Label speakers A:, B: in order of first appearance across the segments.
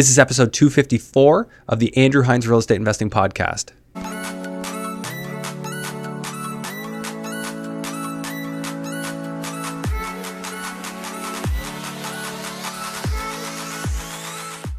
A: This is episode 254 of the Andrew Hines Real Estate Investing Podcast.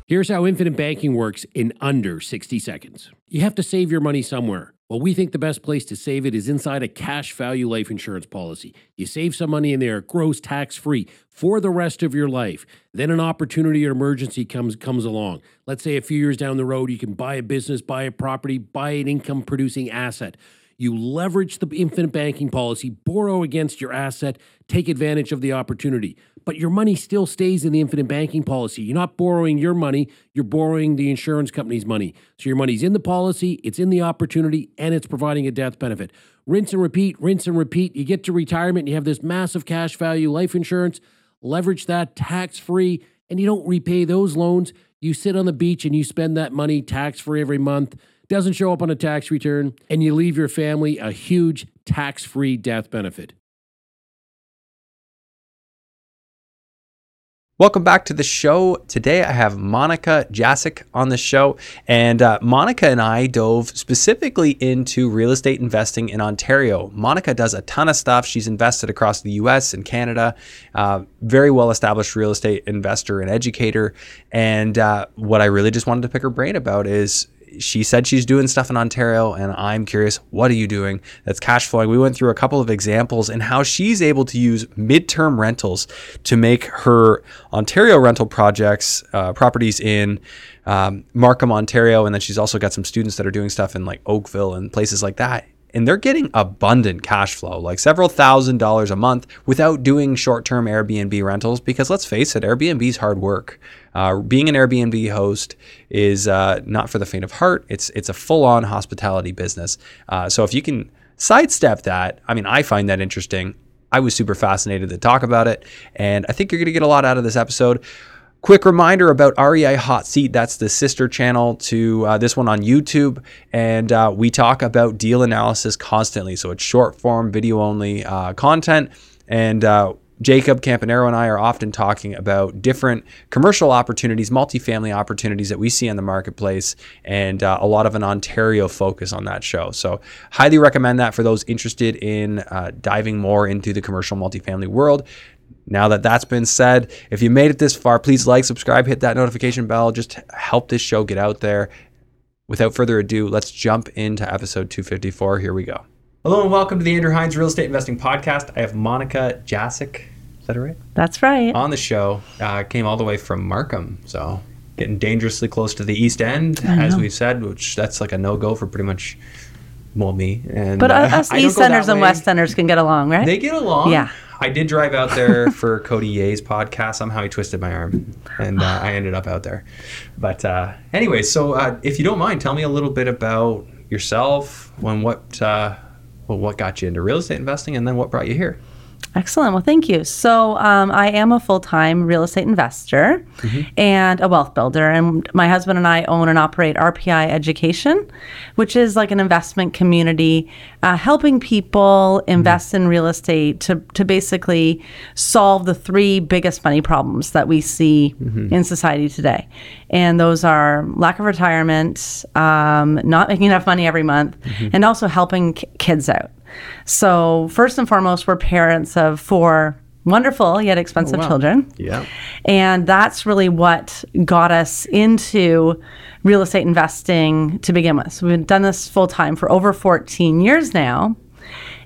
B: Here's how infinite banking works in under 60 seconds. You have to save your money somewhere. Well, we think the best place to save it is inside a cash value life insurance policy. You save some money in there, it grows tax free for the rest of your life. Then an opportunity or emergency comes comes along. Let's say a few years down the road, you can buy a business, buy a property, buy an income producing asset. You leverage the infinite banking policy, borrow against your asset, take advantage of the opportunity. But your money still stays in the infinite banking policy. You're not borrowing your money, you're borrowing the insurance company's money. So your money's in the policy, it's in the opportunity, and it's providing a death benefit. Rinse and repeat, rinse and repeat. You get to retirement you have this massive cash value life insurance, leverage that tax free, and you don't repay those loans. You sit on the beach and you spend that money tax free every month doesn't show up on a tax return, and you leave your family a huge tax free death benefit.
A: Welcome back to the show. Today I have Monika Jazyk on the show. And uh, Monika and I dove specifically into real estate investing in Ontario. Monika does a ton of stuff. She's invested across the US and Canada, uh, very well established real estate investor and educator. And uh, what I really just wanted to pick her brain about is she said she's doing stuff in Ontario, and I'm curious, what are you doing that's cash flowing? We went through a couple of examples and how she's able to use midterm rentals to make her Ontario rental projects, uh, properties in um, Markham, Ontario, and then she's also got some students that are doing stuff in like Oakville and places like that and they're getting abundant cash flow, like several thousand dollars a month without doing short term Airbnb rentals. Because let's face it, Airbnb is hard work. Uh, being an Airbnb host is uh, not for the faint of heart. It's it's a full on hospitality business. Uh, so if you can sidestep that, I mean, I find that interesting. I was super fascinated to talk about it, and I think you're going to get a lot out of this episode. Quick reminder about REI Hot Seat. That's the sister channel to uh, this one on YouTube. And uh, we talk about deal analysis constantly. So it's short form, video only uh, content. And uh, Jacob Campanero and I are often talking about different commercial opportunities, multifamily opportunities that we see in the marketplace, and uh, a lot of an Ontario focus on that show. So, highly recommend that for those interested in uh, diving more into the commercial multifamily world. Now that that's been said, if you made it this far, please like, subscribe, hit that notification bell. Just help this show get out there. Without further ado, let's jump into episode 254. Here we go. Hello and welcome to the Andrew Hines Real Estate Investing Podcast. I have Monika Jazyk. Is that right?
C: That's right.
A: On the show. Uh, came all the way from Markham. So getting dangerously close to the East End, as we've said, which that's like a no go for pretty much well, me. And,
C: but
A: uh,
C: us
A: I don't
C: East
A: go
C: Centers and
A: way.
C: West Centers can get along, right?
A: They get along.
C: Yeah.
A: I did drive out there for Cody Ye's podcast. Somehow he twisted my arm, and uh, I ended up out there. But uh, anyway, so uh, if you don't mind, tell me a little bit about yourself, when what uh, well, what got you into real estate investing, and then what brought you here.
C: Excellent. Well, thank you. So, um, I am a full time real estate investor and a wealth builder. And my husband and I own and operate RPI Education, which is like an investment community uh, helping people invest in real estate to, to basically solve the three biggest money problems that we see in society today. And those are lack of retirement, um, not making enough money every month, and also helping k- kids out. So, first and foremost, we're parents of four wonderful yet expensive oh,
A: wow.
C: children.
A: Yeah.
C: And that's really what got us into real estate investing to begin with. So, we've done this full time for over 14 years now.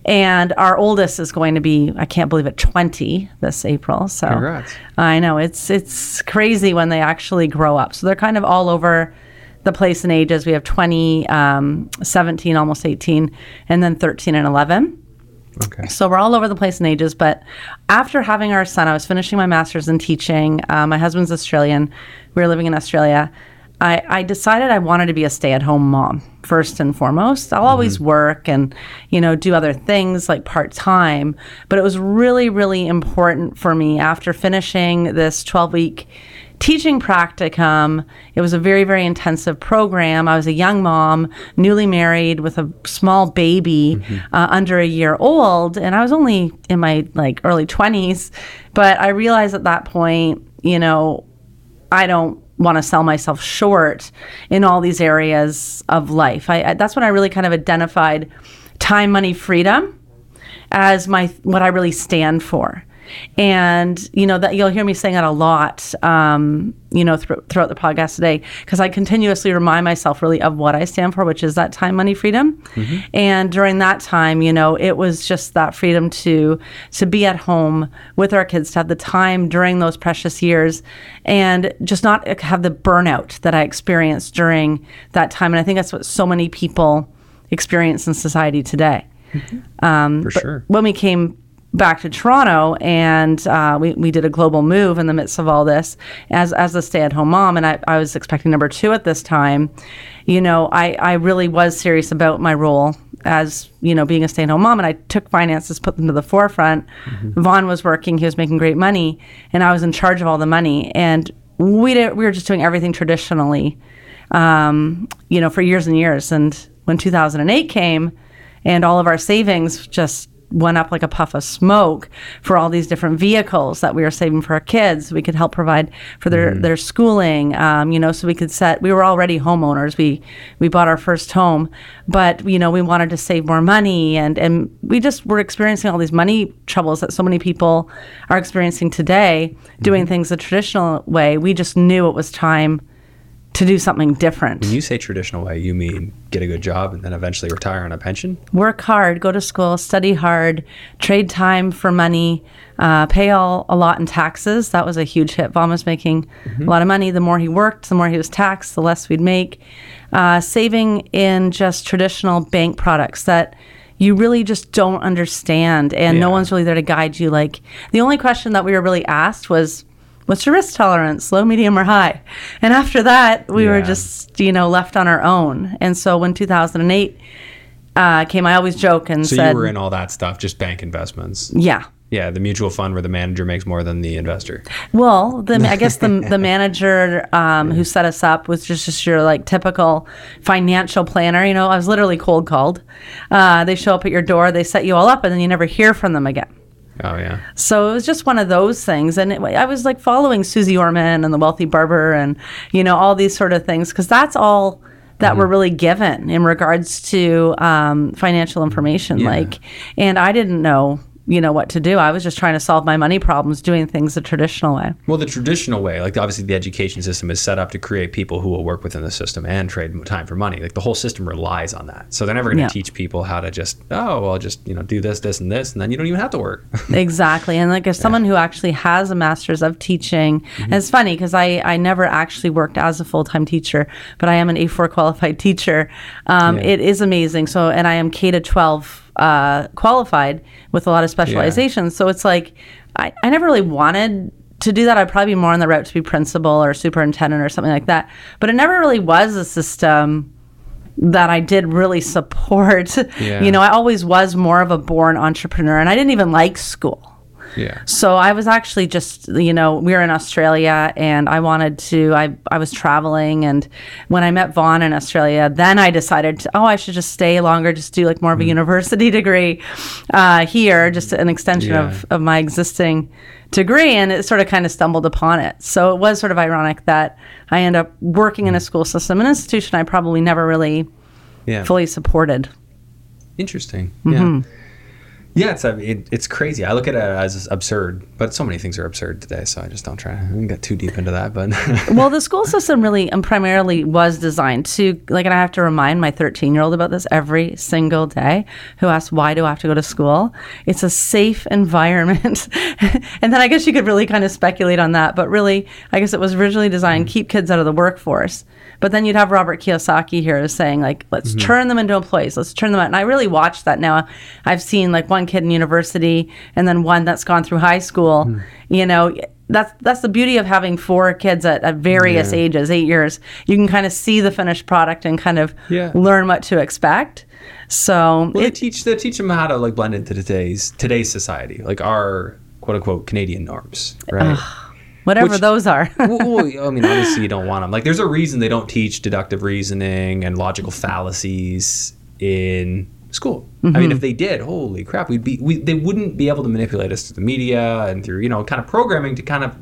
C: And our oldest is going to be, I can't believe it, 20 this April. So
A: Congrats.
C: I know it's it's crazy when they actually grow up. So they're kind of all over the place in ages. We have 20, um, 17, almost 18, and then 13 and 11.
A: Okay.
C: So we're all over the place in ages. But after having our son, I was finishing my master's in teaching. Uh, my husband's Australian. We were living in Australia. I, I decided I wanted to be a stay-at-home mom first and foremost. I'll always work and you know do other things like part time, but it was really really important for me after finishing this 12-week teaching practicum. It was a very, very intensive program. I was a young mom, newly married with a small baby uh, under a year old, and I was only in my like early 20s. But I realized at that point, you know, I don't want to sell myself short in all these areas of life. I, I, that's when I really kind of identified time, money, freedom as my what I really stand for. And you know that you'll hear me saying that a lot, um, you know, th- throughout the podcast today, because I continuously remind myself really of what I stand for, which is that time, money, freedom. And during that time, you know, it was just that freedom to to be at home with our kids, to have the time during those precious years, and just not have the burnout that I experienced during that time. And I think that's what so many people experience in society today. Um,
A: For sure.
C: When we came back to Toronto and uh, we, we did a global move in the midst of all this as, as a stay at home mom, and I, I was expecting number two at this time, you know, I, I really was serious about my role as, you know, being a stay at home mom. And I took finances, put them to the forefront. Vaughn was working, he was making great money, and I was in charge of all the money. And we, did, we were just doing everything traditionally, um, you know, for years and years. And when 2008 came, and all of our savings just went up like a puff of smoke for all these different vehicles that we were saving for our kids. We could help provide for their, their schooling, um, you know, so we could set, we were already homeowners. We, we bought our first home, but, you know, we wanted to save more money and, and we just were experiencing all these money troubles that so many people are experiencing today, doing things the traditional way. We just knew it was time to do something different.
A: When you say traditional way, you mean get a good job and then eventually retire on a pension?
C: work hard, go to school, study hard, trade time for money, uh, pay all a lot in taxes. That was a huge hit. Vaughn was making a lot of money. The more he worked, the more he was taxed, the less we'd make. Uh, saving in just traditional bank products that you really just don't understand, and no one's really there to guide you. Like the only question that we were really asked was. What's your risk tolerance, low, medium, or high? And after that, we were just, you know, left on our own. And so when 2008 uh, came, I always joke and
A: So
C: said,
A: you were in all that stuff, just bank investments.
C: "Yeah."
A: Yeah, the mutual fund where the manager makes more than the investor.
C: Well, the, I guess the the manager um, who set us up was just, just your like typical financial planner. You know, I was literally cold called. Uh, they show up at your door, they set you all up, and then you never hear from them again.
A: Oh yeah.
C: So it was just one of those things, and it, I was like following Suze Orman and the Wealthy Barber, and you know all these sort of things because that's all that we're really given in regards to um, financial information.
A: Yeah.
C: Like, and I didn't know you know what to do. I was just trying to solve my money problems, doing things the traditional way.
A: Well, the traditional way, like obviously the education system is set up to create people who will work within the system and trade time for money. Like the whole system relies on that. So they're never going to
C: Yeah.
A: teach people how to just, oh, well, just, you know, do this, this, and this, and then you don't even have to work.
C: exactly and like as someone who actually has a master's of teaching
A: Mm-hmm.
C: and it's funny because I, I never actually worked as a full-time teacher but i am an a4 qualified teacher um,
A: Yeah.
C: it is amazing so and i am k to 12 uh, qualified with a lot of specializations so it's like I, I never really wanted to do that i'd probably be more on the route to be principal or superintendent or something like that but it never really was a system that I did really support.
A: Yeah.
C: You know, I always was more of a born entrepreneur and I didn't even like school.
A: Yeah.
C: So I was actually just, you know, we were in Australia and I wanted to, I, I was traveling. And when I met Vaughn in Australia, then I decided, to, oh, I should just stay longer, just do like more of a university degree uh, here, just an extension
A: Yeah.
C: of, of my existing degree. And it sort of kind of stumbled upon it. So it was sort of ironic that I end up working in a school system, an institution I probably never really
A: Yeah.
C: fully supported.
A: Interesting.
C: Mm-hmm.
A: Yeah. It's a, it, it's crazy. I look at it as absurd, but so many things are absurd today, so I just don't try. I don't get too deep into that, but
C: well, the school system really and primarily was designed to like, and I have to remind my 13 year old about this every single day who asks, why do I have to go to school? It's a safe environment. and then I guess you could really kind of speculate on that, but really, I guess it was originally designed mm-hmm. keep kids out of the workforce. But then you'd have Robert Kiyosaki here saying, like, let's mm-hmm. turn them into employees, let's turn them out. And I really watch that now. I've seen like one kid in university and then one that's gone through high school. Hmm. You know, that's that's the beauty of having four kids at, at various
A: Yeah.
C: ages, eight years. You can kind of see the finished product and kind of
A: Yeah.
C: learn what to expect. So
A: well, they teach they teach them how to like blend into today's today's society, like our quote unquote Canadian norms, right?
C: Whatever
A: which-
C: those are.
A: well, I mean, obviously you don't want them. Like, there's a reason they don't teach deductive reasoning and logical fallacies in school. I
C: Mm-hmm.
A: mean, if they did, holy crap, we'd be we they wouldn't be able to manipulate us through the media and through you know kind of programming to kind of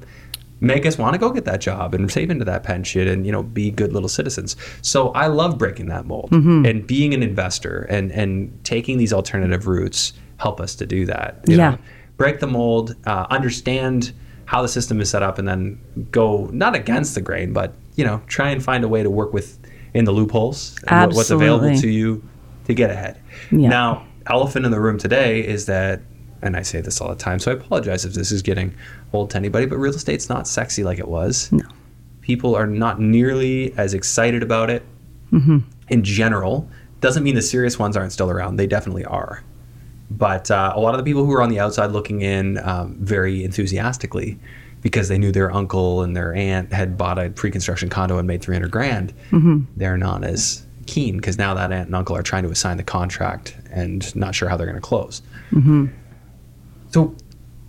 A: make us want to go get that job and save into that pension and you know be good little citizens. So I love breaking that mold
C: Mm-hmm.
A: and being an investor and and taking these alternative routes help us to do that. you
C: Yeah.
A: know. break the mold, uh, understand how the system is set up, and then go not against the grain, but you know try and find a way to work with in the loopholes and what- what's available to you to get ahead.
C: Yeah.
A: Now, elephant in the room today is that, and I say this all the time, so I apologize if this is getting old to anybody, but real estate's not sexy like it was.
C: No.
A: People are not nearly as excited about it
C: Mm-hmm.
A: in general. Doesn't mean the serious ones aren't still around. They definitely are. But uh, a lot of the people who are on the outside looking in um, very enthusiastically because they knew their uncle and their aunt had bought a pre-construction condo and made 300 grand,
C: Mm-hmm.
A: they're not as keen because now that aunt and uncle are trying to assign the contract and not sure how they're going to close.
C: Mm-hmm.
A: So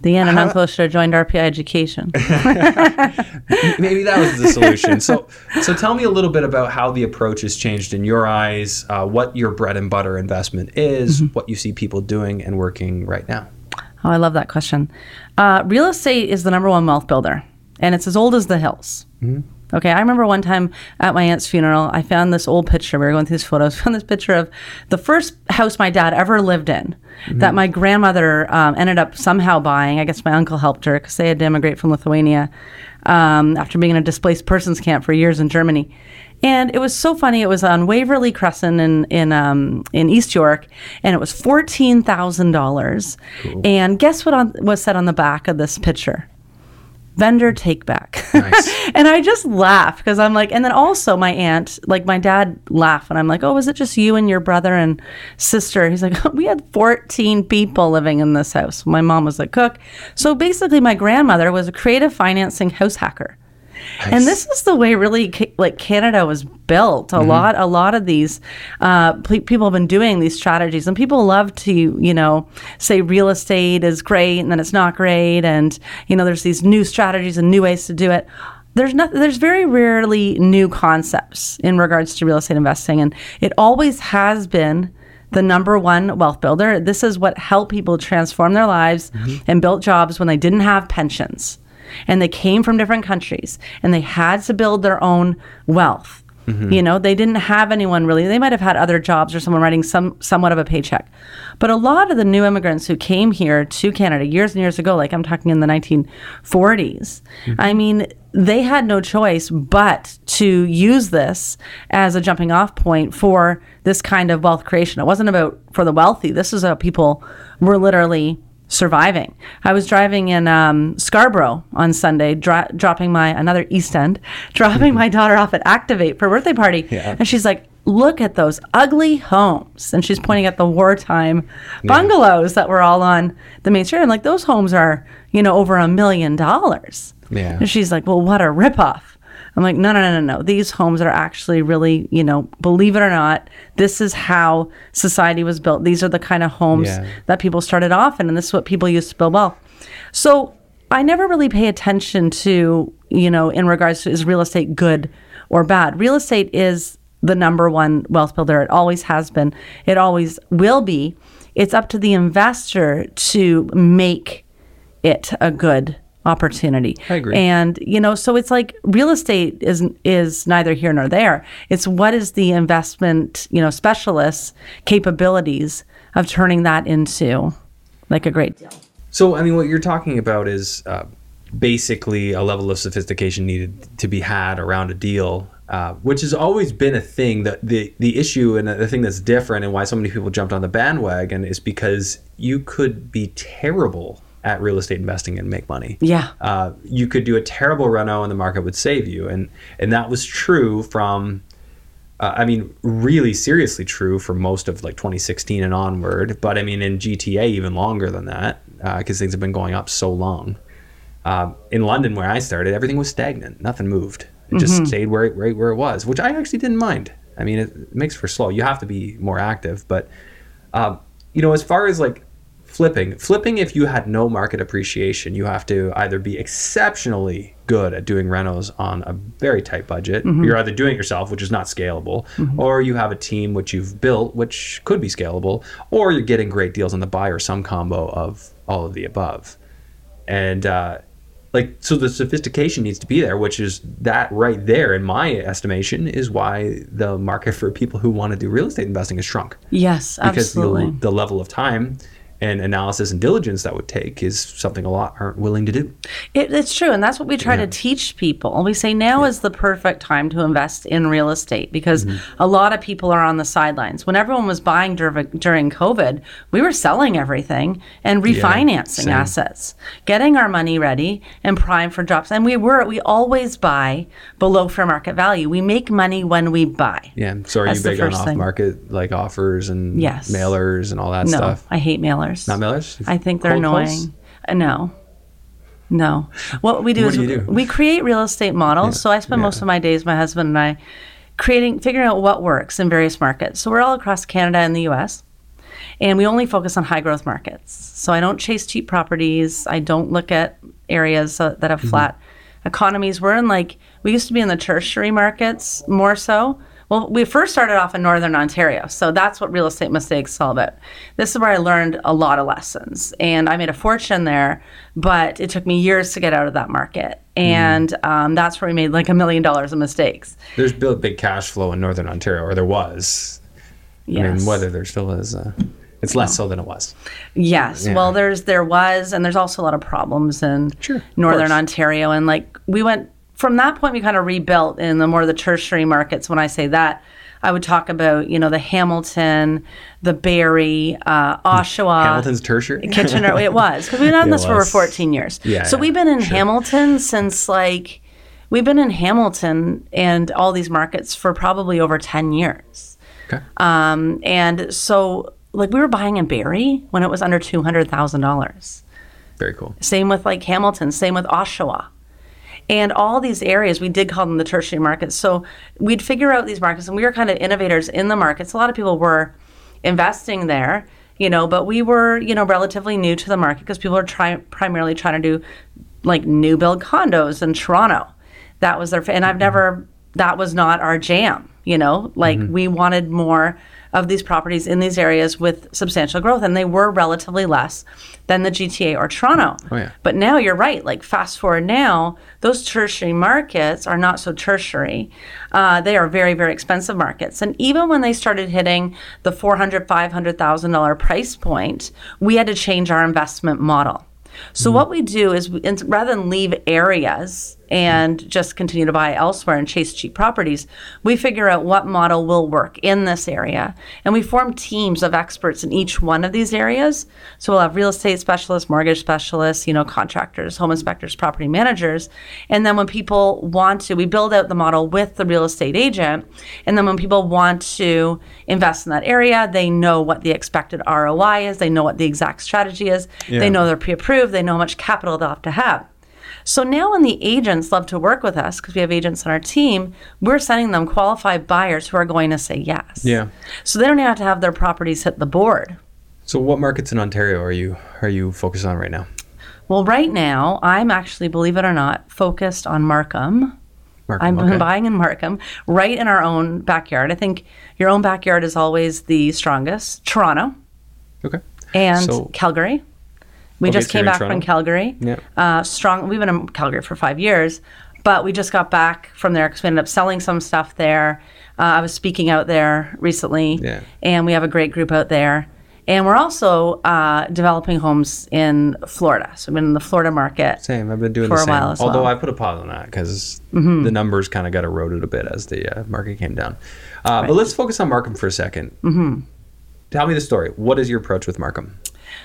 C: The aunt and uncle should have joined RPI education.
A: maybe that was the solution. So, so tell me a little bit about how the approach has changed in your eyes, uh, what your bread and butter investment is, what you see people doing and working right now.
C: Oh, I love that question. Uh, real estate is the number one wealth builder, and it's as old as the hills. Okay, I remember one time at my aunt's funeral, I found this old picture. We were going through these photos, found this picture of the first house my dad ever lived in that my grandmother um, ended up somehow buying. I guess my uncle helped her because they had to immigrate from Lithuania um, after being in a displaced persons camp for years in Germany. And it was so funny. It was on Waverly Crescent in in um, in East York, and it was fourteen thousand dollars. And guess what on, was said on the back of this picture? Vendor take back.
A: Nice.
C: and I just laugh because I'm like, and then also my aunt, like my dad laugh and I'm like, oh, was it just you and your brother and sister? He's like, we had 14 people living in this house. My mom was a cook. So basically, my grandmother was a creative financing house hacker. And this is the way really like Canada was built. A lot, a lot of these uh, pe- people have been doing these strategies, and people love to, you know, say real estate is great and then it's not great, and you know, there's these new strategies and new ways to do it. There's not. There's very rarely new concepts in regards to real estate investing, and it always has been the number one wealth builder. This is what helped people transform their lives and built jobs when they didn't have pensions and they came from different countries and they had to build their own wealth. Mm-hmm. You know, they didn't have anyone really. They might have had other jobs or someone writing some somewhat of a paycheck. But a lot of the new immigrants who came here to Canada years and years ago, like I'm talking in the 1940s, mm-hmm. I mean, they had no choice but to use this as a jumping off point for this kind of wealth creation. It wasn't about for the wealthy. This is how people were literally surviving. I was driving in um, Scarborough on Sunday, dro- dropping my another East End, dropping my daughter off at Activate for a birthday party,
A: Yeah.
C: and she's like, "Look at those ugly homes," and she's pointing at the wartime bungalows that were all on the main street. I'm like, "Those homes are, you know, over a million dollars."
A: Yeah.
C: And she's like, "Well, what a ripoff." I'm like, no, no, no, no, no. These homes are actually really, you know, believe it or not, this is how society was built. These are the kind of homes
A: Yeah.
C: that people started off in, and this is what people used to build wealth. So I never really pay attention to, you know, in regards to is real estate good or bad. Real estate is the number one wealth builder. It always has been. It always will be. It's up to the investor to make it a good opportunity.
A: I agree.
C: And you know, so it's like real estate is is neither here nor there. It's what is the investment, you know, specialist capabilities of turning that into like a great deal.
A: So, I mean, what you're talking about is uh, basically a level of sophistication needed to be had around a deal, uh, which has always been a thing. That the the issue and the thing that's different, and why so many people jumped on the bandwagon, is because you could be terrible at real estate investing and make money.
C: Yeah.
A: Uh, you could do a terrible reno, and the market would save you, and and that was true from. Uh, I mean, really seriously true for most of like 2016 and onward. But I mean, in GTA, even longer than that, because things have been going up so long. Um, in London, where I started, everything was stagnant. Nothing moved. It just stayed where it, right where it was, which I actually didn't mind. I mean, it, it makes for slow. You have to be more active, but um, you know, as far as like flipping, flipping, if you had no market appreciation, you have to either be exceptionally good at doing renos on a very tight budget. You're either doing it yourself, which is not scalable, or you have a team which you've built, which could be scalable, or you're getting great deals on the buy or some combo of all of the above. And uh, like so the sophistication needs to be there, which is that right there in my estimation is why the market for people who want to do real estate investing has shrunk.
C: Yes,
A: Because
C: absolutely.
A: the, the level of time and analysis and diligence that would take is something a lot aren't willing to do.
C: It, it's true, and that's what we try to teach people. We say now is the perfect time to invest in real estate because
A: Mm-hmm.
C: a lot of people are on the sidelines. When everyone was buying during, during COVID, we were selling everything and refinancing
A: same.
C: assets, getting our money ready and prime for drops. And we were we always buy below fair market value. We make money when we buy.
A: Yeah. So are
C: That's
A: you big on off
C: thing.
A: market like offers and
C: Yes.
A: mailers and all that
C: No,
A: stuff?
C: I hate mailers.
A: Not mailers?
C: I think they're
A: Cold
C: annoying. Uh, no. No. What we do
A: What
C: is
A: do do?
C: we create real estate models. So I spend most of my days, my husband and I, creating, figuring out what works in various markets. So we're all across Canada and the US. And we only focus on high growth markets. So I don't chase cheap properties. I don't look at areas that have
A: Mm-hmm.
C: flat economies. We're in like, we used to be in the tertiary markets more so. Well, we first started off in Northern Ontario. So that's what real estate mistakes is all about. This is where I learned a lot of lessons. And I made a fortune there, but it took me years to get out of that market. And um, that's where we made like a million dollars of mistakes.
A: There's built big cash flow in Northern Ontario, or there was. I
C: Yes.
A: mean, whether there still is, uh, it's less so than it was.
C: Yes.
A: Yeah.
C: Well, there's there was, and there's also a lot of problems in
A: Sure,
C: northern. Ontario, and like we went from that point, we kind of rebuilt in the more the tertiary markets. When I say that, I would talk about you know the Hamilton, the Barrie, uh, Oshawa.
A: Hamilton's tertiary.
C: Kitchener. It was because we've done
A: It
C: this for over 14 years.
A: Yeah,
C: So
A: yeah,
C: we've been in
A: sure.
C: Hamilton since like we've been in Hamilton and all these markets for probably over 10 years.
A: Okay.
C: Um, and so like we were buying in Barrie when it was under two hundred thousand dollars.
A: Very cool.
C: Same with like Hamilton. Same with Oshawa. And all these areas, we did call them the tertiary markets. So we'd figure out these markets, and we were kind of innovators in the markets. A lot of people were investing there, you know, but we were, you know, relatively new to the market because people are trying primarily trying to do like new build condos in Toronto. That was their, and I've mm-hmm. never, that was not our jam, you know, like mm-hmm. we wanted more of these properties in these areas with substantial growth, and they were relatively less than the GTA or Toronto.
A: Oh, yeah.
C: But now you're right. Like fast forward now, those tertiary markets are not so tertiary. Uh, they are very, very expensive markets. And even when they started hitting the four hundred, five hundred thousand dollar price point, we had to change our investment model. So what we do is, we, rather than leave areas and just continue to buy elsewhere and chase cheap properties, we figure out what model will work in this area, and we form teams of experts in each one of these areas. So we'll have real estate specialists, mortgage specialists, you know, contractors, home inspectors, property managers, and then when people want to, we build out the model with the real estate agent, and then when people want to invest in that area, they know what the expected ROI is, they know what the exact strategy is,
A: Yeah.
C: they know they're pre-approved, they know how much capital they'll have to have. So now, when the agents love to work with us, because we have agents on our team, we're sending them qualified buyers who are going to say yes.
A: Yeah.
C: So they don't even have to have their properties hit the board.
A: So, what markets in Ontario are you are you focused on right now?
C: Well, right now, I'm actually, believe it or not, focused on Markham.
A: Markham,
C: I'm
A: okay.
C: buying in Markham, right in our own backyard. I think your own backyard is always the strongest. Toronto
A: Okay.
C: and
A: So-
C: Calgary. We
A: Okay,
C: just came back from Calgary.
A: Yeah.
C: Uh, strong. We've been in Calgary for five years, but we just got back from there because we ended up selling some stuff there. Uh, I was speaking out there recently,
A: Yeah.
C: and we have a great group out there. And we're also uh, developing homes in Florida. So we've been in the Florida market.
A: Same. I've been doing
C: For
A: the
C: a
A: same.
C: while as
A: Although
C: well.
A: I put a pause on that because the numbers kind of got eroded a bit as the uh, market came down. Uh, But let's focus on Markham for a 2nd Mm-hmm. Tell me the story. What is your approach with Markham?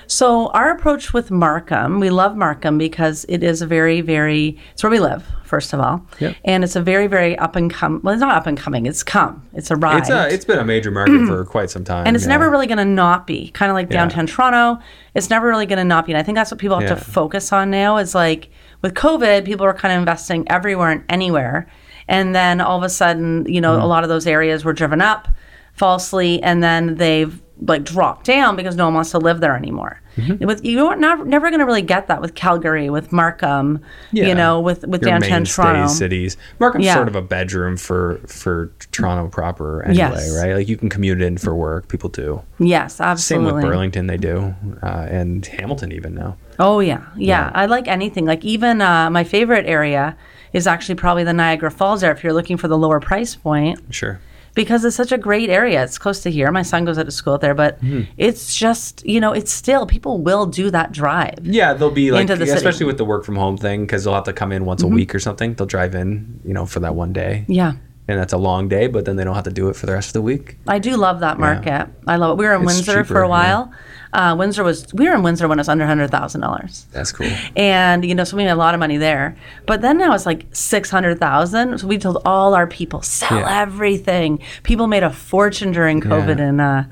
C: So our approach with Markham, we love Markham because it is a very, very. It's where we live, first of all,
A: Yep.
C: and it's a very, very up and come. Well, it's not up and coming. It's come. It's a ride.
A: It's a, it's been a major market for quite some time.
C: and it's
A: yeah.
C: never really going to not be kind of like downtown Toronto. It's never really going to not be. And I think that's what people have
A: Yeah.
C: to focus on now. Is like with COVID, people are kind of investing everywhere and anywhere, and then all of a sudden, you
A: Mm-hmm.
C: know, a lot of those areas were driven up falsely, and then they've like drop down because no one wants to live there anymore.
A: Mm-hmm.
C: With you're not never going to really get that with Calgary, with Markham, you know, with with
A: Your
C: downtown Toronto.
A: cities. Markham's
C: Yeah.
A: sort of a bedroom for for Toronto proper anyway,
C: Yes.
A: right? Like you can commute in for work. People do.
C: Yes, absolutely.
A: Same with Burlington, they do, uh, and Hamilton even now.
C: Oh yeah, yeah. I like anything. Like even uh, my favorite area is actually probably the Niagara Falls area if you're looking for the lower price point
A: Sure.
C: Because it's such a great area. It's close to here. My son goes out to school there, but
A: Hmm.
C: it's just you know it's still people will do that drive.
A: Yeah, they'll be like,
C: Into the city. Mm-hmm.
A: especially with the work from home thing, because they'll have to come in once a week or something. They'll drive in, you know, for that one day,
C: Yeah.
A: and that's a long day. But then they don't have to do it for the rest of the week.
C: I do love that market. I love it. We were in
A: It's
C: Windsor for
A: cheaper,
C: a
A: yeah.
C: Uh, Windsor was we were in Windsor when it was under hundred thousand dollars.
A: That's cool.
C: and you know so we made a lot of money there but then now it's like 600000 so we told all our people sell
A: Yeah.
C: everything people made a fortune during covid
A: Yeah.
C: in uh,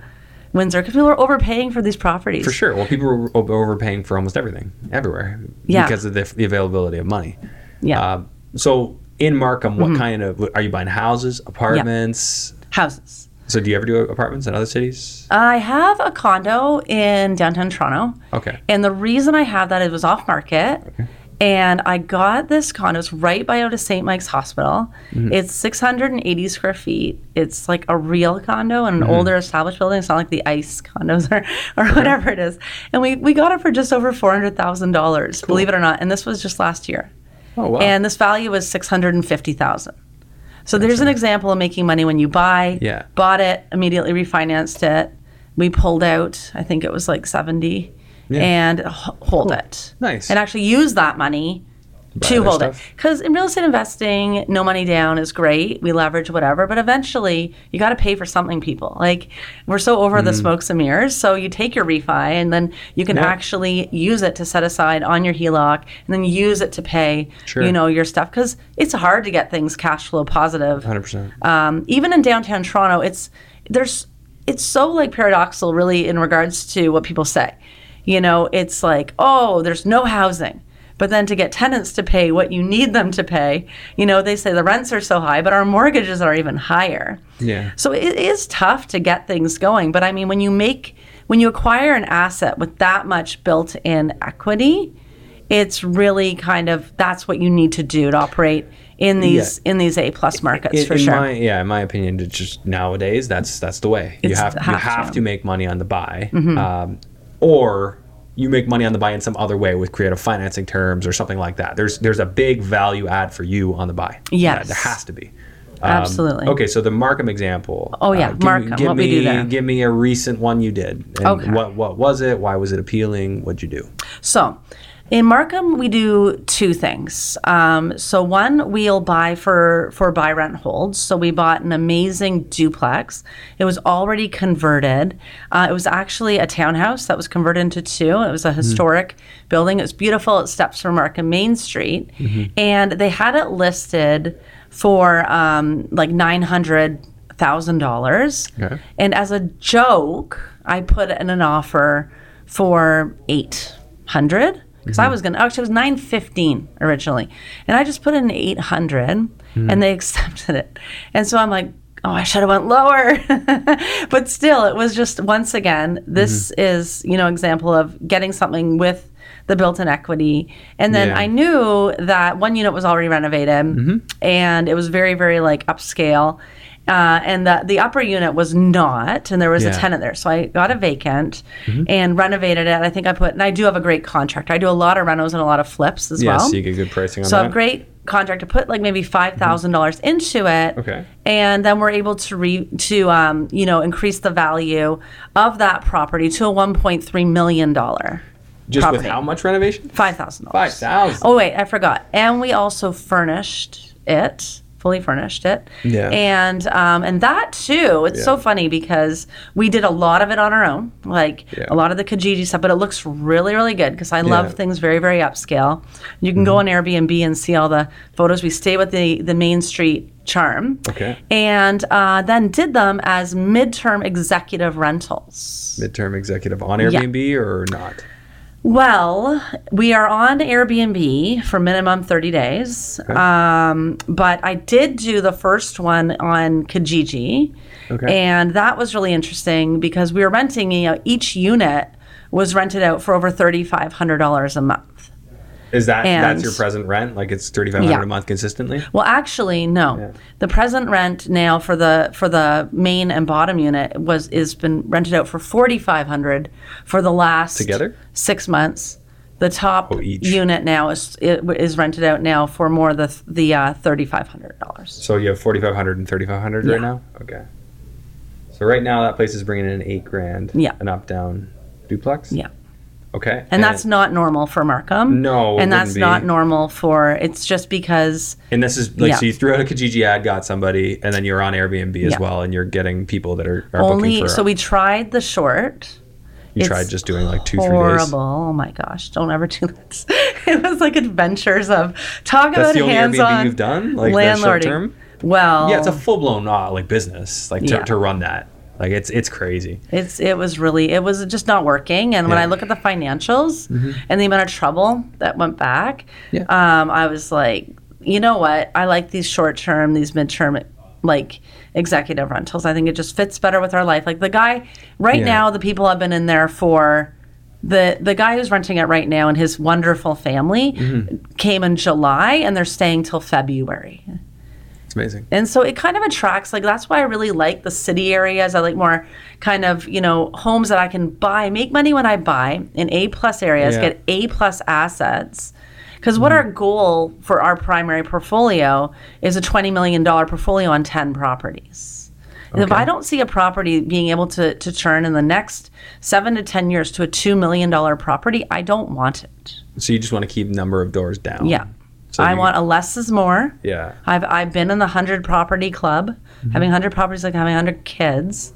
C: windsor because people were overpaying for these properties
A: For sure. Well, people were overpaying for almost everything, everywhere,
C: Yeah.
A: because of the, the availability of money.
C: yeah
A: Uh, so in Markham, what kind of are you buying? Houses, apartments?
C: houses
A: So do you ever do apartments in other cities?
C: i have a condo in downtown toronto.
A: Okay.
C: and the reason i have that it was off market. And i got this condo. It's right by out of st mike's hospital.
A: Mm-hmm.
C: it's 680 square feet. It's like a real condo in an
A: Mm-hmm.
C: older established building. It's not like the ice condos or, or whatever it is. And we, we got it for just over $400000 believe it or not. And this was just last year.
A: Oh wow.
C: and this value was 650000 so there's an example of making money when you buy
A: Yeah.
C: bought it immediately refinanced it we pulled out i think it was like 70
A: Yeah.
C: and h- hold it
A: Nice.
C: and actually use that money to hold it because in real estate investing no money down is great we leverage whatever but eventually you got to pay for something people like we're so over the smokes and mirrors so you take your refi and then you can
A: Mm. Yeah.
C: actually use it to set aside on your HELOC and then use it to pay
A: Sure.
C: you know your stuff because it's hard to get things cash flow positive
A: 100%.
C: um, even in downtown Toronto, it's there's it's so like paradoxical, really, in regards to what people say. You know, it's like, oh, there's no housing. But then to get tenants to pay what you need them to pay, you know, they say the rents are so high, but our mortgages are even higher.
A: Yeah.
C: So it is tough to get things going. But I mean, when you make, when you acquire an asset with that much built in equity, it's really kind of, that's what you need to do to operate in these, in these A plus markets
A: in,
C: for
A: in
C: sure.
A: my yeah, in my opinion, it's just nowadays that's that's the way you
C: It's
A: have you
C: have
A: have
C: to.
A: to make money on the buy, um, or you make money on the buy in some other way with creative financing terms or something like that. There's there's a big value add for you on the buy.
C: Yes.
A: Yeah, there has to be. Um,
C: Absolutely.
A: Okay, so the Markham example.
C: Oh, yeah,
A: give
C: Markham,
A: Me, give
C: what
A: me,
C: we do there.
A: Give me a recent one you did. And
C: Okay.
A: What what was it? Why was it appealing? What'd you do?
C: So, in Markham, we do two things. Um, so, one, we'll buy for for buy rent holds. So, we bought an amazing duplex. It was already converted. Uh, it was actually a townhouse that was converted into two. It was a historic building. It was beautiful. It steps from Markham Main Street, and they had it listed for um, like nine hundred thousand dollars.
A: Okay.
C: And as a joke, I put in an offer for eight hundred because I mm-hmm. was gonna actually it was nine fifteen originally, and I just put in eight and mm. they accepted it. And so I'm like, oh, I should have went lower, but still, it was just once again, this mm-hmm. is you know example of getting something with the built-in equity, and then
A: Yeah.
C: I knew that one unit was already renovated, mm-hmm. and it was very very like upscale. Uh, and the the upper unit was not, and there was
A: Yeah. Mm-hmm.
C: a tenant there. So I got a vacant and renovated it. I think I put, and I do have a great contractor. I do a lot of renos and a lot of flips as
A: Yeah,
C: well.
A: so you get good pricing on
C: So I
A: that.
C: have a great contractor put like maybe five thousand dollars into it.
A: Okay.
C: And then we're able to re to um, you know increase the value of that property to a one point three million dollar.
A: Just with how much renovation?
C: Five thousand dollars.
A: Five thousand.
C: Oh wait, I forgot. And we also furnished it, fully furnished it.
A: Yeah.
C: And um, and that too, it's so funny because we did a lot of it on our own, like
A: Yeah.
C: a lot of the Kijiji stuff, but it looks really, really good because I love
A: Yeah.
C: things very, very upscale. You can go on Airbnb and see all the photos. We stay with the the Main Street charm.
A: Okay.
C: And uh, then did them as midterm executive rentals.
A: Midterm executive on Airbnb or not?
C: Well, we are on Airbnb for minimum 30 days. Um, but I did do the first one on Kijiji.
A: Okay.
C: And that was really interesting because we were renting, you know, each unit was rented out for over $3,500 a month.
A: Is that
C: And-
A: that's your present rent? Like it's thirty five hundred
C: Yeah.
A: a month consistently?
C: Well, actually, no.
A: Yeah.
C: The present rent now for the for the main and bottom unit was is been rented out for forty five hundred for the last
A: Together?
C: six months. The top
A: Oh,
C: unit now is it is rented out now for more the the uh, thirty five hundred dollars.
A: So you have forty five hundred and thirty five hundred right now. Okay. So right now that place is bringing in eight grand.
C: Yeah.
A: An up down duplex.
C: Yeah.
A: Okay.
C: And that's not normal for Markham.
A: No,
C: and that's not normal for. It's just because
A: And this is like
C: Yeah.
A: so you threw out a Kijiji ad, got somebody, and then you're on Airbnb as well, and you're getting people that are, are booking
C: only.
A: for.
C: So we tried the short.
A: you tried just doing like two, three days.
C: horrible. Oh my gosh! Don't ever do this. It was like adventures of talk
A: That's
C: about
A: the only
C: hands-on
A: Airbnb you've done, like the short
C: landlording.
A: term.
C: Well,
A: Yeah, it's a full blown uh, like business, like to,
C: Yeah.
A: to run that. Like it's it's crazy.
C: It's it was really it was just not working. And when I look at the financials and the amount of trouble that went back,
A: Yeah.
C: um, I was like, you know what? I like these short term, these mid term, like executive rentals. I think it just fits better with our life. Like the guy right
A: Yeah.
C: now, the people have been in there for. The, the guy who's renting it right now and his wonderful family
A: Mm-hmm.
C: came in July and they're staying till February.
A: It's amazing.
C: And so it kind of attracts, like, that's why I really like the city areas. I like more kind of, you know, homes that I can buy, make money when I buy in A plus areas,
A: Yeah.
C: get A plus assets. Because what our goal for our primary portfolio is a $20 million portfolio on 10 properties. And If I don't see a property being able to, to turn in the next seven to 10 years to a $2 million property, I don't want it.
A: So you just want to keep number of doors down.
C: Yeah.
A: So
C: I
A: you-
C: want a less is more.
A: Yeah.
C: I've I've been in the hundred property club.
A: Mm-hmm.
C: Having hundred properties like having hundred kids.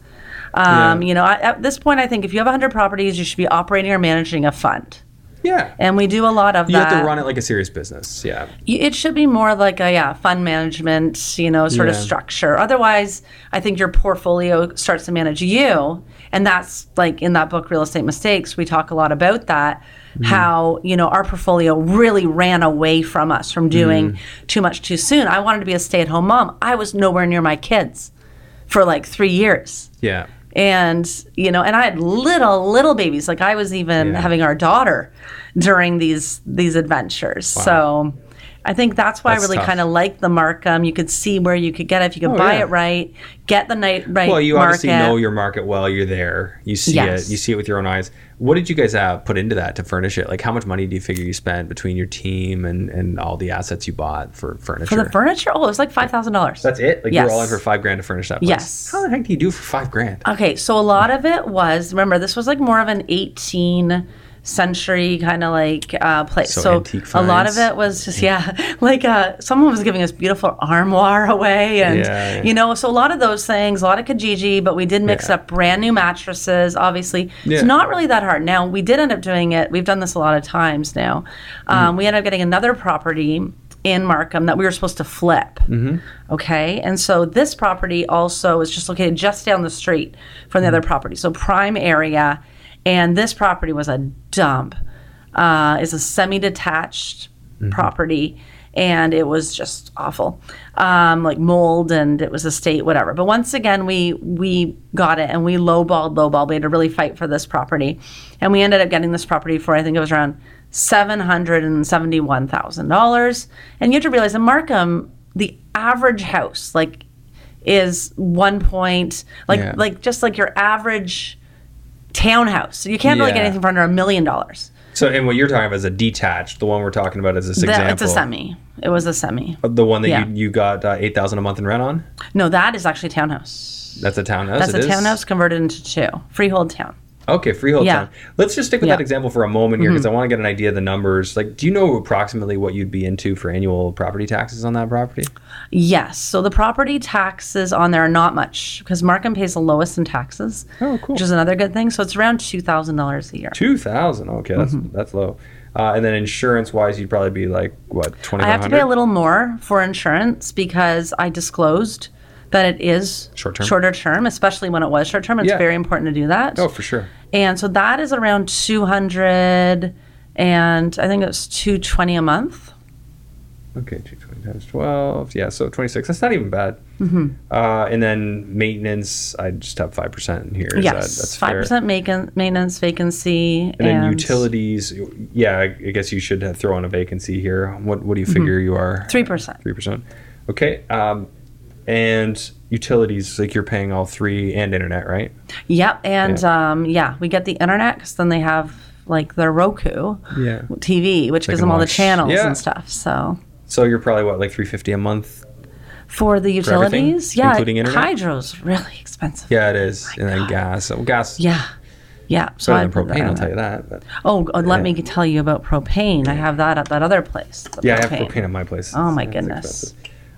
C: Um,
A: Yeah.
C: You know, I, at this point, I think if you have hundred properties, you should be operating or managing a fund,
A: Yeah.
C: and we do a lot of
A: You
C: that.
A: have to run it like a serious business. Yeah.
C: It should be more like a yeah fund management, you know, sort of structure. Otherwise, I think your portfolio starts to manage you, and that's like in that book, Real Estate Mistakes. We talk a lot about that.
A: Mm-hmm.
C: How you know our portfolio really ran away from us from doing
A: Mm-hmm.
C: too much too soon. I wanted to be a stay-at-home mom. I was nowhere near my kids for like three years
A: Yeah.
C: and you know and i had little little babies like i was even
A: Yeah.
C: having our daughter during these these adventures so i think that's why
A: That's
C: i really kind of like the markham you could see where you could get it if you could
A: Oh,
C: buy
A: yeah.
C: it right get the night right
A: Well, you
C: market
A: obviously know your market well. You're there. You see
C: Yes.
A: it. You see it with your own eyes. What did you guys uh, put into that to furnish it? Like, how much money do you figure you spent between your team and, and all the assets you bought for furniture?
C: for the furniture oh it was like $5000
A: That's it. Like
C: Yes.
A: you're all in for five grand to furnish that place.
C: Yes.
A: How the heck do you do for five grand?
C: Okay, so a lot of it was remember this was like more of an 18 century kind of like uh, place.
A: So
C: So, a lot of it was just yeah, like uh, someone was giving us beautiful armoire away, and
A: Yeah, yeah.
C: you know, so a lot of those things, a lot of Kijiji, but we did mix
A: Yeah.
C: up brand new mattresses. Obviously, it's not really that hard. Now we did end up doing it. We've done this a lot of times now.
A: Mm.
C: Um, We ended up getting another property in Markham that we were supposed to flip.
A: Mm-hmm.
C: Okay. And so this property also is just located just down the street from the
A: Mm-hmm.
C: other property. So prime area. And this property was a dump. Uh, it's a semi detached
A: Mm-hmm.
C: property. And it was just awful, um, like mold, and it was a state, whatever. But once again, we we got it, and we lowballed, lowballed. We had to really fight for this property, and we ended up getting this property for I think it was around seven hundred and seventy-one thousand dollars. And you have to realize in Markham, the average house like is one point like
A: Yeah.
C: like just like your average townhouse. So you can't really get
A: Yeah.
C: anything for under a million dollars.
A: So, and what you're talking about is a detached. The one we're talking about is this
C: That-
A: example.
C: It's a semi. It was a semi.
A: The one that
C: Yeah.
A: you, you got uh, eight thousand a month in rent on.
C: No, that is actually a townhouse.
A: That's a townhouse.
C: That's
A: it
C: a
A: is?
C: townhouse converted into two. Freehold town.
A: Okay, freehold
C: Yeah.
A: town. Let's just stick with
C: Yeah. Mm-hmm.
A: that example for a moment here because I want to get an idea of the numbers. Like, do you know approximately what you'd be into for annual property taxes on that property?
C: Yes. So the property taxes on there are not much because Markham pays the lowest in taxes.
A: Oh, cool.
C: Which is another good thing. So it's around two thousand dollars a year.
A: Two thousand. Okay, that's
C: Mm-hmm.
A: that's low. Uh, and then insurance wise, you'd probably be like what twenty
C: I have to pay a little more for insurance because I disclosed that it is
A: Short term?
C: shorter term, especially when it was short term. It's
A: Yeah.
C: very important to do that.
A: Oh, for sure.
C: And so that is around 200 and I think it's 220 a month.
A: Okay, 220 times 12. Yeah, so 26. That's not even bad. Mm-hmm. Uh, and then maintenance, I just have 5% in here. Is
C: yes,
A: that, that's fair?
C: 5% maintenance, maintenance vacancy.
A: And then utilities, yeah, I I guess you should have throw in a vacancy here. What what do you figure you are?
C: 3%.
A: Three percent. Okay. Um, and utilities, like you're paying all three and internet, right?
C: Yep. And um, yeah, we get the internet because then they have like their Roku
A: Yeah.
C: TV, which gives
A: can
C: them all the channels
A: yeah.
C: and stuff. So
A: So you're probably what, like three fifty a month?
C: for the
A: For
C: utilities, yeah,
A: including internet?
C: hydro's really expensive.
A: Yeah, it is. and then gas. Well, gas.
C: Yeah. Yeah. So
A: Better
C: I
A: than propane, I'll tell you that. But
C: Oh, uh, let me tell you about propane. I have that at that other place.
A: yeah, I have propane at my place.
C: Oh my
A: It's
C: goodness.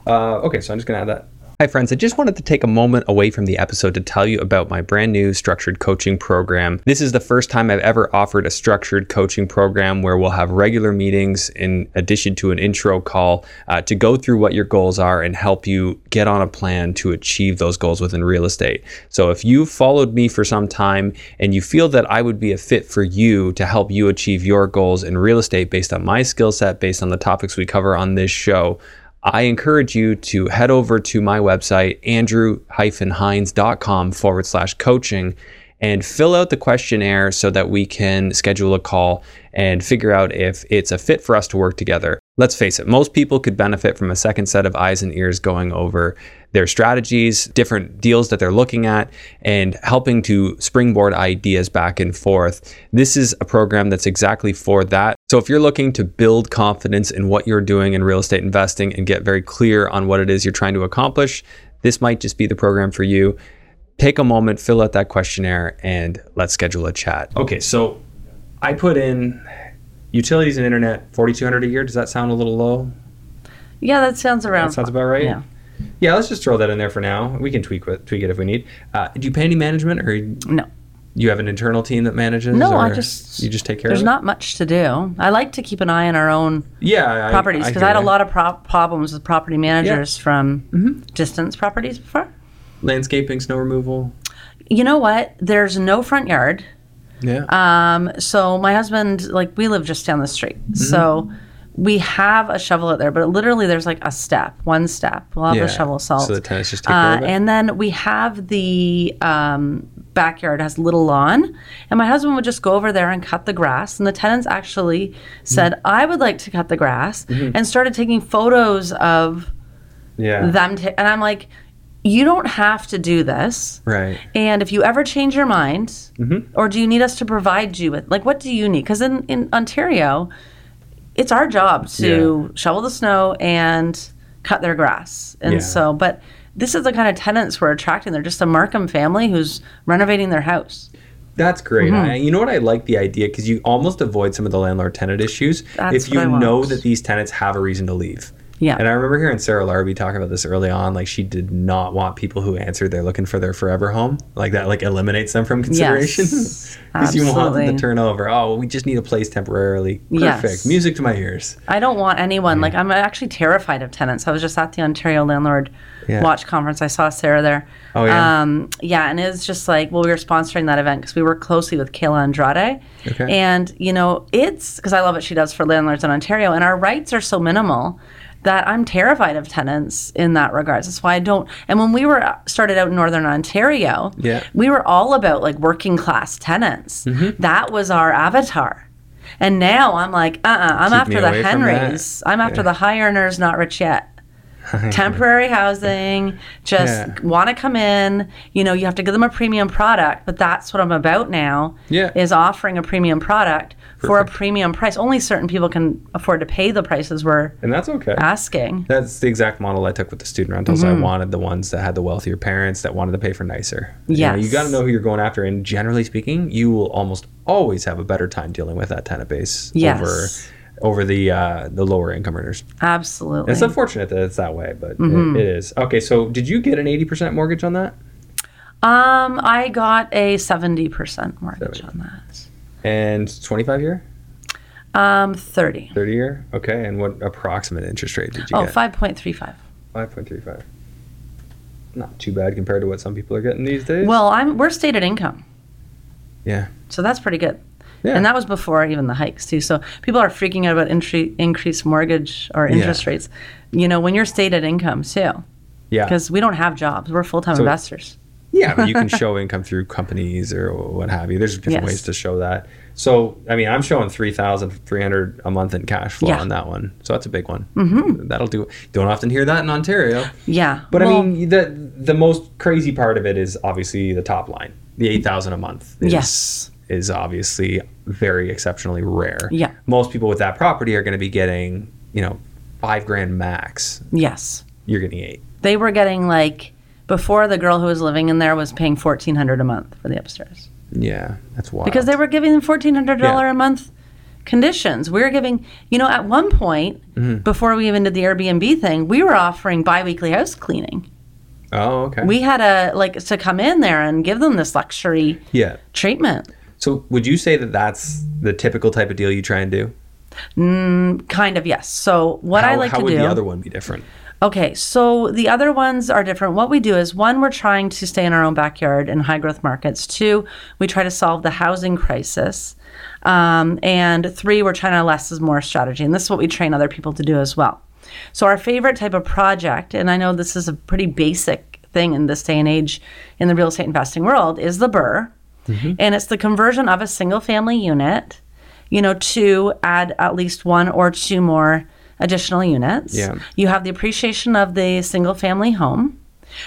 A: Uh, okay, so I'm just gonna add that. Hi, friends. I just wanted to take a moment away from the episode to tell you about my brand new structured coaching program. This is the first time I've ever offered a structured coaching program where we'll have regular meetings in addition to an intro call uh, to go through what your goals are and help you get on a plan to achieve those goals within real estate. So, if you've followed me for some time and you feel that I would be a fit for you to help you achieve your goals in real estate based on my skill set, based on the topics we cover on this show, I encourage you to head over to my website, andrew-hines.com forward slash coaching, and fill out the questionnaire so that we can schedule a call and figure out if it's a fit for us to work together. Let's face it, most people could benefit from a second set of eyes and ears going over their strategies, different deals that they're looking at, and helping to springboard ideas back and forth. This is a program that's exactly for that. So if you're looking to build confidence in what you're doing in real estate investing and get very clear on what it is you're trying to accomplish, this might just be the program for you. Take a moment, fill out that questionnaire, and let's schedule a chat. Okay, so I put in utilities and internet 4200 a year. Does that sound a little low?
C: Yeah, that sounds around.
A: That sounds about right.
C: Yeah.
A: Yeah, let's just throw that in there for now. We can tweak it, tweak it if we need. Uh, do you pay any management, or
C: No.
A: You have an internal team that manages?
C: No, I just
A: you just take care
C: There's
A: of it.
C: not much to do. I like to keep an eye on our own
A: yeah,
C: properties because
A: hear
C: I, had a lot of pro- problems with property managers from
A: Mm-hmm.
C: distance properties before.
A: landscaping, snow removal.
C: You know what? There's no front yard.
A: Yeah.
C: Um, so my husband, like, we live just down the street.
A: Mm-hmm.
C: So we have a shovel out there, but literally there's like a step, one step. We'll have
A: yeah.
C: the shovel salt.
A: So the tenants just take care
C: Uh,
A: of it.
C: and then we have the um, backyard has little lawn, and my husband would just go over there and cut the grass. And the tenants actually said,
A: Mm-hmm.
C: "I would like to cut the grass," and started taking photos of
A: yeah.
C: them. ta- and I'm like, "You don't have to do this."
A: right.
C: And if you ever change your mind,
A: Mm-hmm.
C: or do you need us to provide you with, like, what do you need? Because in, in Ontario, it's our job to shovel the snow and cut their grass. And
A: Yeah.
C: so, but this is the kind of tenants we're attracting. They're just a Markham family who's renovating their house.
A: That's great.
C: Mm-hmm.
A: I, you know what? I like the idea because you almost avoid some of the landlord tenant issues
C: That's
A: if you know that these tenants have a reason to leave.
C: Yeah.
A: And I remember hearing Sarah Larbi talk about this early on. Like she did not want people who answered they're looking for their forever home. Like that like eliminates them from consideration.
C: Yes,
A: Because you want them to turn over. Oh, we just need a place temporarily. Perfect.
C: Yes.
A: Music to my ears.
C: I don't want anyone, like, I'm actually terrified of tenants. I was just at the Ontario Landlord
A: Yeah.
C: Watch Conference. I saw Sarah there.
A: Oh, yeah?
C: Um, yeah, and it's just like, well, we were sponsoring that event because we work closely with Kayla Andrade.
A: Okay.
C: And, you know, it's because I love what she does for landlords in Ontario, and our rights are so minimal that I'm terrified of tenants in that regards. That's why I don't. And when we were uh, started out in Northern Ontario,
A: Yeah.
C: we were all about like working class tenants.
A: Mm-hmm.
C: That was our avatar. And now I'm like, uh, uh I'm
A: Keep
C: after the
A: away from that.
C: Henrys. I'm after
A: Yeah.
C: the high earners, not rich yet. Temporary housing, just
A: Yeah.
C: want to come in. You know, you have to give them a premium product, but that's what I'm about now.
A: Yeah.
C: is offering a premium product for a premium price. Only certain people can afford to pay the prices we're
A: And that's okay.
C: asking.
A: That's the exact model I took with the student rentals.
C: Mm-hmm.
A: I wanted the ones that had the wealthier parents that wanted to pay for nicer. You, know, you got to know who you're going after. And generally speaking, you will almost always have a better time dealing with that tenant base
C: Yes.
A: over over the uh, the lower income earners.
C: Absolutely.
A: It's unfortunate that it's that way, but
C: Mm-hmm.
A: it, it is. Okay, so did you get an 80% mortgage on that?
C: Um, I got a seventy percent mortgage
A: 70.
C: on that.
A: And 25 year?
C: Um, thirty.
A: 30 year? Okay, and what approximate interest rate did you
C: Oh,
A: get?
C: five point three five.
A: 5.35. not too bad compared to what some people are getting these days.
C: Well, I'm we're stated income,
A: yeah.
C: so that's pretty good.
A: Yeah.
C: And that was before even the hikes too. So people are freaking out about intri- increased mortgage or interest
A: Yeah.
C: rates. You know, when you're stated income too,
A: Yeah.
C: because we don't have jobs. We're full time
A: So-
C: investors.
A: Yeah, but you can show income through companies or what have you. There's different
C: Yes.
A: ways to show that. So, I mean, I'm showing three thousand three hundred a month in cash flow
C: Yeah.
A: on that one. So that's a big one. Mm-hmm. That'll do. Don't often hear that in Ontario.
C: Yeah.
A: But
C: Well,
A: I mean, the the most crazy part of it is obviously the top line. The eight thousand a month. Is,
C: Yes.
A: Is obviously very exceptionally rare.
C: Yeah.
A: Most people with that property are going to be getting, you know, five grand max.
C: yes,
A: You're getting eight.
C: they were getting like before the girl who was living in there was paying fourteen hundred a month for the upstairs
A: Yeah, that's wild.
C: because they were giving them fourteen hundred dollar
A: Yeah.
C: a month conditions. We were giving, you know, at one point
A: Mm-hmm.
C: before we even did the Airbnb thing, we were offering biweekly house cleaning.
A: Oh, okay.
C: We had a like to come in there and give them this luxury
A: yeah.
C: treatment.
A: So would you say that that's the typical type of deal you try and do?
C: Kind of yes. So what
A: how,
C: I like to do.
A: how
C: to
A: would
C: do.
A: the other one be different?
C: Okay, so the other ones are different. What we do is one, we're trying to stay in our own backyard in high growth markets. Two, we try to solve the housing crisis. Um, and three, we're trying to less is more strategy. And this is what we train other people to do as well. So, our favorite type of project, and I know this is a pretty basic thing in this day and age in the real estate investing world, is the BRRRR. And it's the conversion of a single family unit, you know, to add at least one or two more additional units.
A: Yeah.
C: You have the appreciation of the single family home,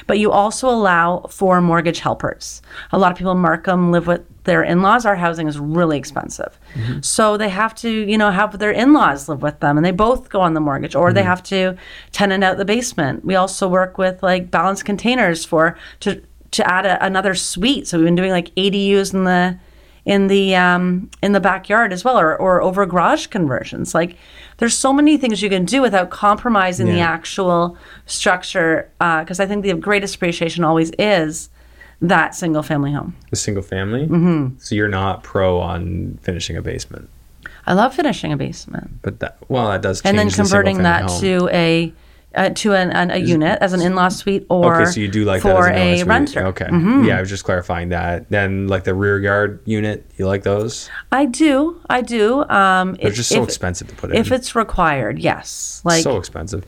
C: but you also allow for mortgage helpers. A lot of people in Markham live with their in-laws. Our housing is really expensive. So they have to, you know, have their in-laws live with them and they both go on the mortgage or they have to tenant out the basement. We also work with like balanced containers for to to add a, another suite. So we've been doing like ADUs in the in the um, in the backyard as well, or or over garage conversions. Like there's so many things you can do without compromising the actual structure. Because I think the greatest appreciation always is that single family home.
A: The single family? Mm-hmm. So you're not pro on finishing a basement.
C: I love finishing a basement
A: But that, well, that does change
C: and then
A: the
C: converting that
A: home.
C: to a uh, to an, an, a unit as an in-law suite or
A: Okay, so you do like
C: for
A: that as an
C: a renter. Mm-hmm.
A: Okay. Yeah, I was just clarifying that. Then like the rear yard unit, you like those?
C: I do, I do. Um,
A: They're
C: if-
A: just so
C: if-
A: expensive to put in.
C: If it's required, yes. Like
A: so expensive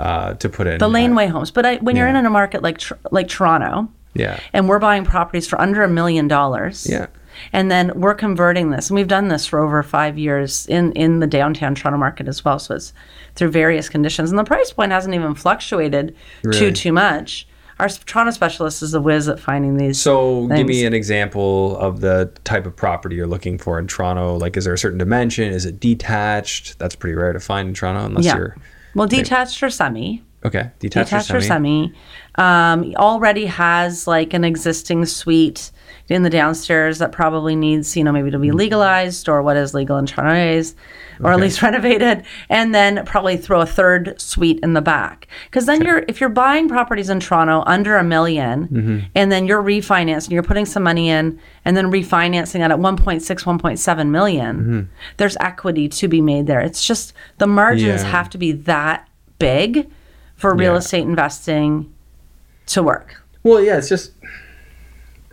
A: uh, to put in.
C: the laneway homes. But I, when you're in a market like Tr- like Toronto,
A: Yeah.
C: and we're buying properties for under a million dollars,
A: Yeah.
C: And then we're converting this, and we've done this for over five years in in the downtown Toronto market as well. So it's through various conditions, and the price point hasn't even fluctuated too
A: Really?
C: too much. Our Toronto specialist is a whiz at finding these.
A: So give me an example of the type of property you're looking for in Toronto. Like, is there a certain dimension? Is it detached? That's pretty rare to find in Toronto, unless
C: yeah.
A: you're
C: Well, detached or semi.
A: okay. Detached,
C: detached
A: or
C: or
A: semi.
C: semi, um, already has like an existing suite in the downstairs that probably needs, you know, maybe to be legalized or what is legal in Toronto is, or at least renovated, and then probably throw a third suite in the back. Because then you're, if you're buying properties in Toronto under a 1000000
A: Mm-hmm.
C: and then you're refinancing, you're putting some money in, and then refinancing it at 1.6, 1.7 million,
A: Mm-hmm.
C: there's equity to be made there. It's just the margins
A: Yeah.
C: have to be that big for real
A: Yeah.
C: estate investing to work.
A: Well, yeah, it's just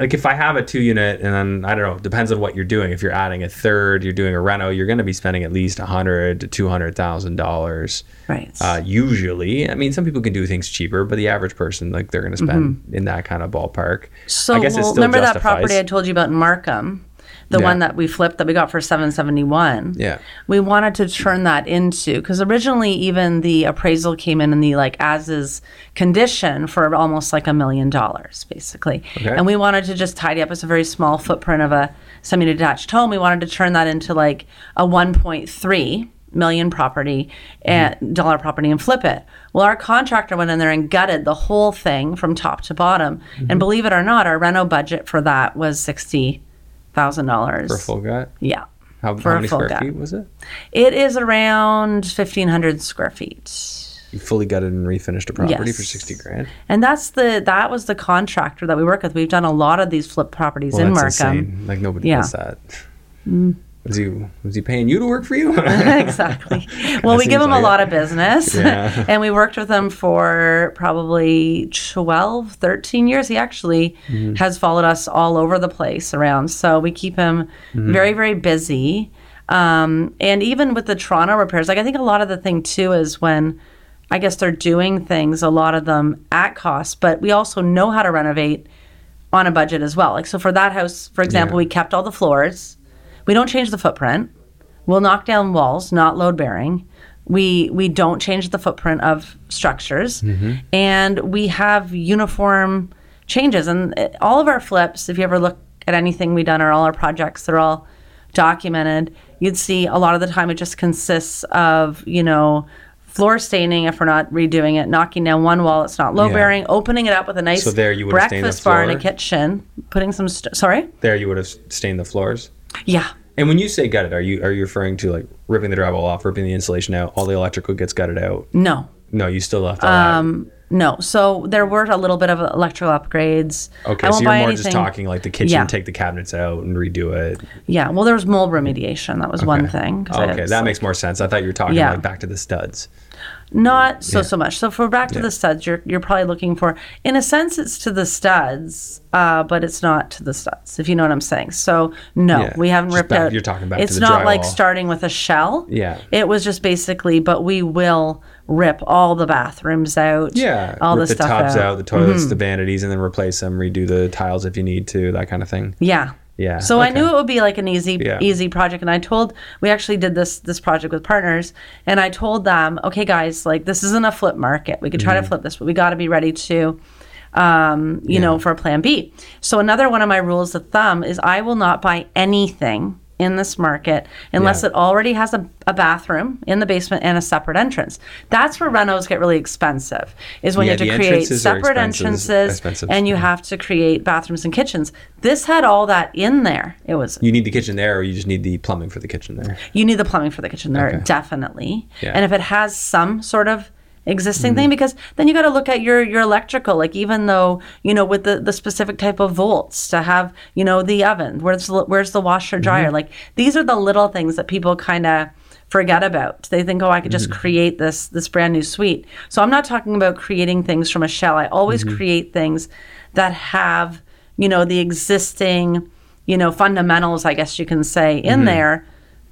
A: like if I have a two unit and then I don't know, depends on what you're doing. If you're adding a third, you're doing a reno, you're going to be spending at least a hundred to two hundred thousand dollars.
C: Right.
A: Uh, usually, I mean, some people can do things cheaper, but the average person, like, they're going to spend in that kind of ballpark.
C: so
A: I guess
C: well, remember that property I told you about in Markham? The
A: Yeah.
C: one that we flipped that we got for 771.
A: Yeah.
C: We wanted to turn that into because originally even the appraisal came in in the like as is condition for almost like a million dollars basically.
A: Okay.
C: And we wanted to just tidy up. It's a very small footprint of a semi-detached home. We wanted to turn that into like a 1.3 million property and dollar property and flip it. Well, our contractor went in there and gutted the whole thing from top to bottom. And mm-hmm. believe it or not, our reno budget for that was sixty thousand dollars.
A: For a full gut?
C: Yeah.
A: How, how many square
C: gut.
A: feet was it?
C: It is around 1,500 square feet.
A: You fully gutted and refinished a property for 60 grand?
C: And that's the that was the contractor that we work with. We've done a lot of these flip properties
A: Well,
C: in Markham.
A: insane. Like, nobody
C: Yeah.
A: does that. Mm. Was he was he paying you to work for you?
C: exactly. Well, we give him
A: like
C: a
A: it.
C: lot of business.
A: Yeah.
C: and we worked with him for probably 12, 13 years. He actually
A: Mm-hmm.
C: has followed us all over the place around. So we keep him
A: Mm-hmm.
C: very, very busy. Um, and even with the Toronto repairs, like I think a lot of the thing too is when I guess they're doing things, a lot of them at cost, but we also know how to renovate on a budget as well. Like so for that house, for example,
A: Yeah.
C: we kept all the floors. We don't change the footprint. We'll knock down walls, not load bearing. We we don't change the footprint of structures, and we have uniform changes. And uh, all of our flips, if you ever look at anything we've done or all our projects, they're all documented. You'd see a lot of the time it just consists of you know floor staining if we're not redoing it, knocking down one wall it's not load bearing, opening it up with a nice
A: So there you the
C: breakfast bar and a kitchen, putting some st- sorry,
A: there you would have stained the floors.
C: yeah.
A: And when you say gutted, are you are you referring to like ripping the drywall off, ripping the insulation out, all the electrical gets gutted out?
C: No,
A: No, you still left all um,
C: No. So there were a little bit of electrical upgrades.
A: Okay,
C: I
A: so
C: won't
A: you're
C: buy
A: more
C: anything.
A: just talking like the kitchen,
C: Yeah.
A: take the cabinets out and redo it.
C: Yeah. Well, there was mold remediation. That was one thing.
A: Okay, that
C: some-
A: makes more sense. I thought you were talking
C: Yeah.
A: like back to the studs.
C: Not so so much. So if we're back to the studs, you're you're probably looking for, in a sense, it's to the studs, uh, but it's not to the studs. If you know what I'm saying. So no,
A: Yeah,
C: we haven't
A: just
C: ripped
A: back-
C: out.
A: you're talking to
C: It's not like starting with a shell.
A: Yeah.
C: It was just basically, but we will rip all the bathrooms out.
A: Yeah,
C: All the
A: the
C: stuff
A: tubs
C: out. Mm-hmm.
A: out, the toilets, the vanities, and then replace them. Redo the tiles if you need to, that kind of thing.
C: Yeah.
A: Yeah,
C: So I knew it would be like an easy
A: Yeah.
C: easy project and I told we actually did this this project with partners and I told them, "Okay guys, like this isn't a flip market. We could try
A: Mm-hmm.
C: to flip this, but we got to be ready to um, you know, for a plan B." So another one of my rules of thumb is I will not buy anything in this market unless
A: Yeah.
C: it already has a, a bathroom in the basement and a separate entrance. That's where renos get really expensive. Is when
A: Yeah,
C: you have to create separate entrances
A: expensive.
C: and you have to create bathrooms and kitchens. This had all that in there. It was
A: You need the kitchen there, or you just need the plumbing for the kitchen there.
C: you need the plumbing for the kitchen there
A: Okay.
C: definitely
A: Yeah.
C: And if it has some sort of existing thing because then you got to look at your your electrical like even though you know with the the specific type of volts to have you know the oven where's the, where's the washer dryer
A: Mm-hmm.
C: like these are the little things that people kind of forget about they think oh i could just
A: Mm-hmm.
C: create this this brand new suite so i'm not talking about creating things from a shell i always
A: Mm-hmm.
C: create things that have you know the existing you know fundamentals i guess you can say in
A: Mm-hmm.
C: there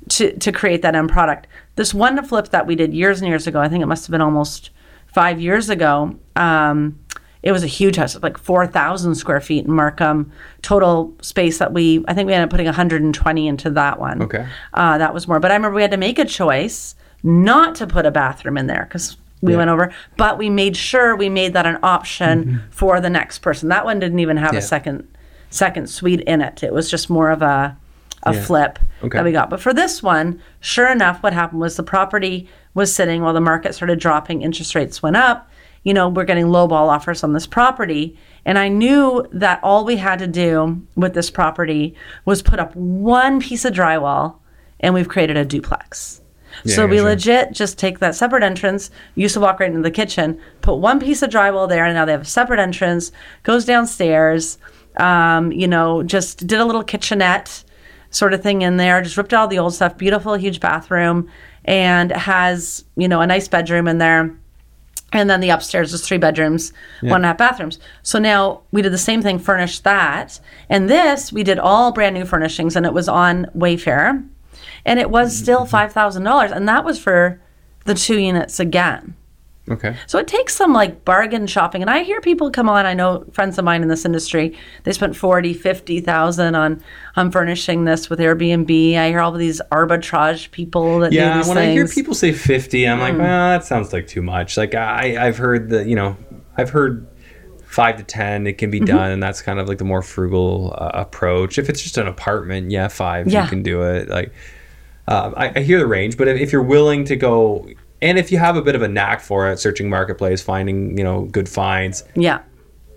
C: to, to create that end product. This one to flip that we did years and years ago, I think it must have been almost five years ago. Um, it was a huge house, like 4,000 square feet in Markham. Total space that we, I think we ended up putting 120 into that one.
A: Okay.
C: Uh, that was more. But I remember we had to make a choice not to put a bathroom in there because we went over, but we made sure we made that an option for the next person. That one didn't even have
A: Mm-hmm. Yeah.
C: a second second suite in it. It was just more of a a
A: Yeah.
C: flip
A: Okay.
C: that we got. But for this one, sure enough, what happened was the property was sitting while the market started dropping, interest rates went up. You know, we're getting lowball offers on this property. And I knew that all we had to do with this property was put up one piece of drywall and we've created a duplex. so we
A: sure.
C: legit just take that separate entrance, used to walk right into the kitchen, put one piece of drywall there, and now they have a separate entrance, goes downstairs, um, you know, just did a little kitchenette sort of thing in there, just ripped out all the old stuff, beautiful, huge bathroom, and has, you know, a nice bedroom in there. And then the upstairs is three bedrooms, one and a half bathrooms. So now we did the same thing, furnished that. And this, we did all brand new furnishings, and it was on Wayfair. And it was mm-hmm. still $5,000. And that was for the two units again.
A: Okay.
C: So it takes some like bargain shopping. And I hear people come on, I know friends of mine in this industry, they spent 40, 50,000 on on furnishing this with Airbnb. I hear all of these arbitrage people that
A: Yeah,
C: these
A: when I hear people say 50, I'm
C: Hmm.
A: like, well, that sounds like too much. Like I, I've heard that, you know, I've heard five to 10, it
C: Mm-hmm.
A: can be done. And that's kind of like the more frugal uh, approach. If it's just an apartment, yeah, five,
C: Yeah.
A: you can do it. Like, um, I, I hear the range, but if, if you're willing to go, and if you have a bit of a knack for it, searching marketplace, finding, you know, good finds,
C: yeah.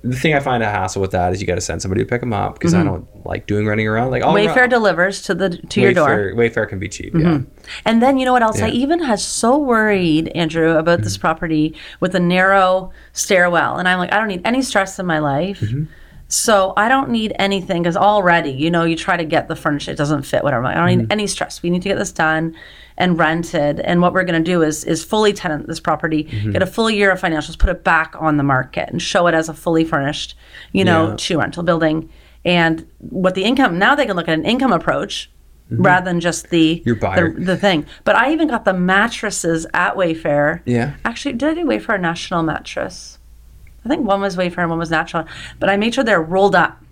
A: the thing I find a hassle with that is you got to send somebody to pick them up because I don't like doing running around. Like,
C: Mm-hmm. Wayfair delivers to the to your door. Mm-hmm.
A: Wayfair, Wayfair can be cheap, yeah.
C: And then you know what else? I even has so worried, Andrew, about
A: Mm-hmm.
C: this property with a narrow stairwell. And I'm like, I don't need any stress in my life.
A: Mm-hmm.
C: So I don't need anything because already, you know, you try to get the furniture, it doesn't fit, whatever. I don't
A: Mm-hmm.
C: need any stress. We need to get this done and rented. And what we're going to do is is fully tenant this property,
A: Mm-hmm.
C: get a full year of financials, put it back on the market, and show it as a fully furnished, you know,
A: Yeah.
C: two rental building. And what the income now they can look at an income approach. Rather than just the,
A: Mm-hmm. Your buyer.
C: the the thing, but I even got the mattresses at Wayfair.
A: Yeah.
C: Actually, did I do Wayfair National mattress? I think one was Wayfair and one was natural. But I made sure they're rolled up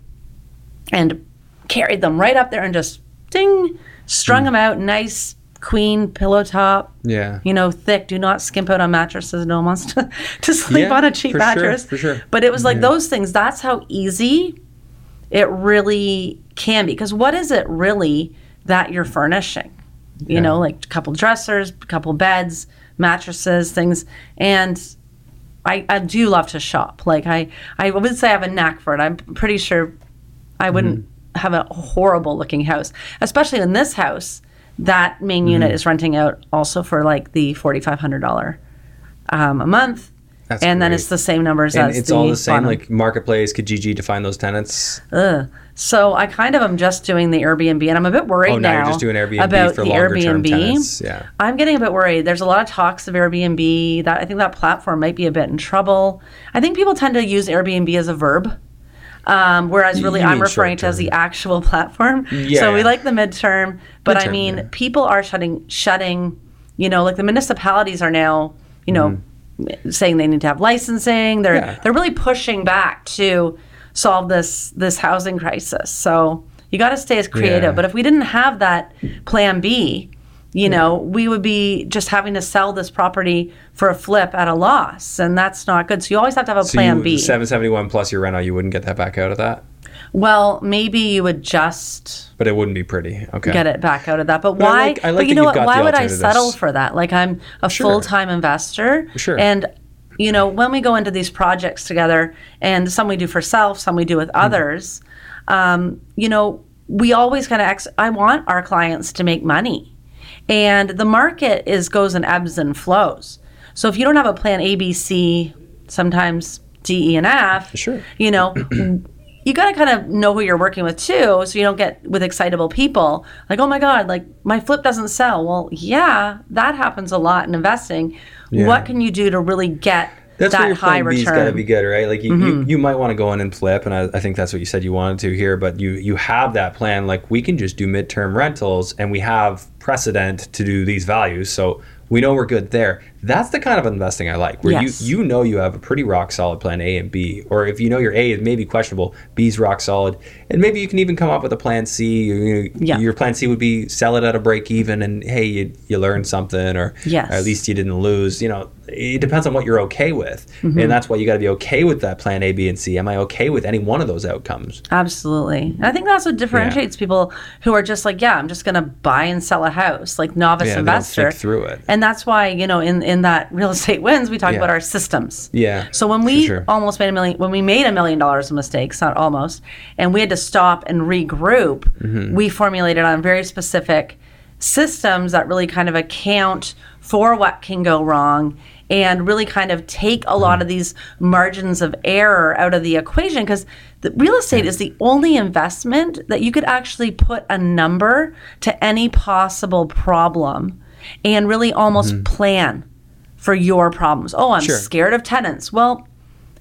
C: and carried them right up there and just ding, strung mm. them out, nice queen pillow top.
A: Yeah.
C: You know, thick. Do not skimp out on mattresses. No one wants to, to sleep
A: Yeah,
C: on a cheap
A: for sure,
C: mattress.
A: for sure.
C: But it was like those things. That's how easy it really can be. Because what is it really that you're furnishing? You know, like a couple dressers, a couple beds, mattresses, things. And I, I do love to shop. Like I, I would say I have a knack for it. I'm pretty sure I wouldn't have a horrible looking house, especially in this house. That main unit is renting out also for like the forty five hundred dollar um, a month,
A: That's
C: and then it's the same numbers
A: And
C: as
A: it's
C: the
A: all the same,
C: bottom.
A: like marketplace, Kijiji to find those tenants.
C: Ugh. So I kind of am just doing the Airbnb, and I'm a bit worried
A: Oh, now you're just doing Airbnb
C: about
A: for
C: the Airbnb.
A: Yeah.
C: I'm getting a bit worried. There's a lot of talks of Airbnb. That I think that platform might be a bit in trouble. I think people tend to use Airbnb as a verb. Um, whereas really
A: you
C: I'm referring to as the actual platform.
A: Yeah.
C: So we like the midterm, but I mean
A: yeah.
C: people are shutting shutting, you know, like the municipalities are now, you know, saying they need to have licensing. They're.
A: Yeah.
C: they're really pushing back to solve this this housing crisis. So you got to stay as creative.
A: Yeah.
C: But if we didn't have that plan B, you know, we would be just having to sell this property for a flip at a loss, and that's not good. So you always have to have a
A: So
C: plan
A: you,
C: B.
A: 771 plus your rental, you wouldn't get that back out of that,
C: Well, maybe you would just
A: but it wouldn't be pretty. Okay.
C: get it back out of that. But
A: But I
C: why?
A: like- I like
C: but you know what? Why would I settle for that? Like I'm a
A: Sure.
C: full time investor.
A: Sure.
C: And you know, when we go into these projects together, and some we do for self, some we do with
A: Mm-hmm.
C: others, um, you know, we always kind of. Ex- I want our clients to make money, and the market is goes and ebbs and flows. So if you don't have a plan A, B, C, sometimes D, E, and F,
A: Sure.
C: you know. You got to kind of know who you're working with too, so you don't get with excitable people. Like, oh my God, like my flip doesn't sell. Well, yeah, that happens a lot in investing. What can you do to really get
A: That's where
C: that
A: your
C: high
A: plan B's
C: return? Mm-hmm.
A: got to be good, right? Like you, you, you might want to go in and flip, and I, I think that's what you said you wanted to here. But you you have that plan. Like we can just do midterm rentals, and we have precedent to do these values, so we know we're good there. That's the kind of investing I like, where
C: Yes.
A: you you know you have a pretty rock solid plan A and B, or if you know your A is maybe questionable, B's rock solid, and maybe you can even come up with a plan C. You,
C: Yeah.
A: Your plan C would be sell it at a break even, and hey, you, you learned something, or
C: Yes.
A: or at least you didn't lose. You know, it depends on what you're okay with,
C: Mm-hmm.
A: and that's why you got to be okay with that plan A, B, and C. Am I okay with any one of those outcomes?
C: Absolutely. And I think that's what differentiates people who are just like, yeah, I'm just going to buy and sell a house, like novice
A: Yeah,
C: investor.
A: through it.
C: And that's why, you know, in, in that real estate wins, we talk
A: Yeah.
C: about our systems.
A: Yeah,
C: So when we
A: sure.
C: almost made a million, when we made a million dollars of mistakes, not almost, and we had to stop and regroup,
A: Mm-hmm.
C: we formulated on very specific systems that really kind of account for what can go wrong and really kind of take a
A: Mm-hmm.
C: lot of these margins of error out of the equation because the real estate is the only investment that you could actually put a number to any possible problem and really almost plan for your problems. Oh, I'm
A: Mm-hmm. Sure.
C: scared of tenants. Well,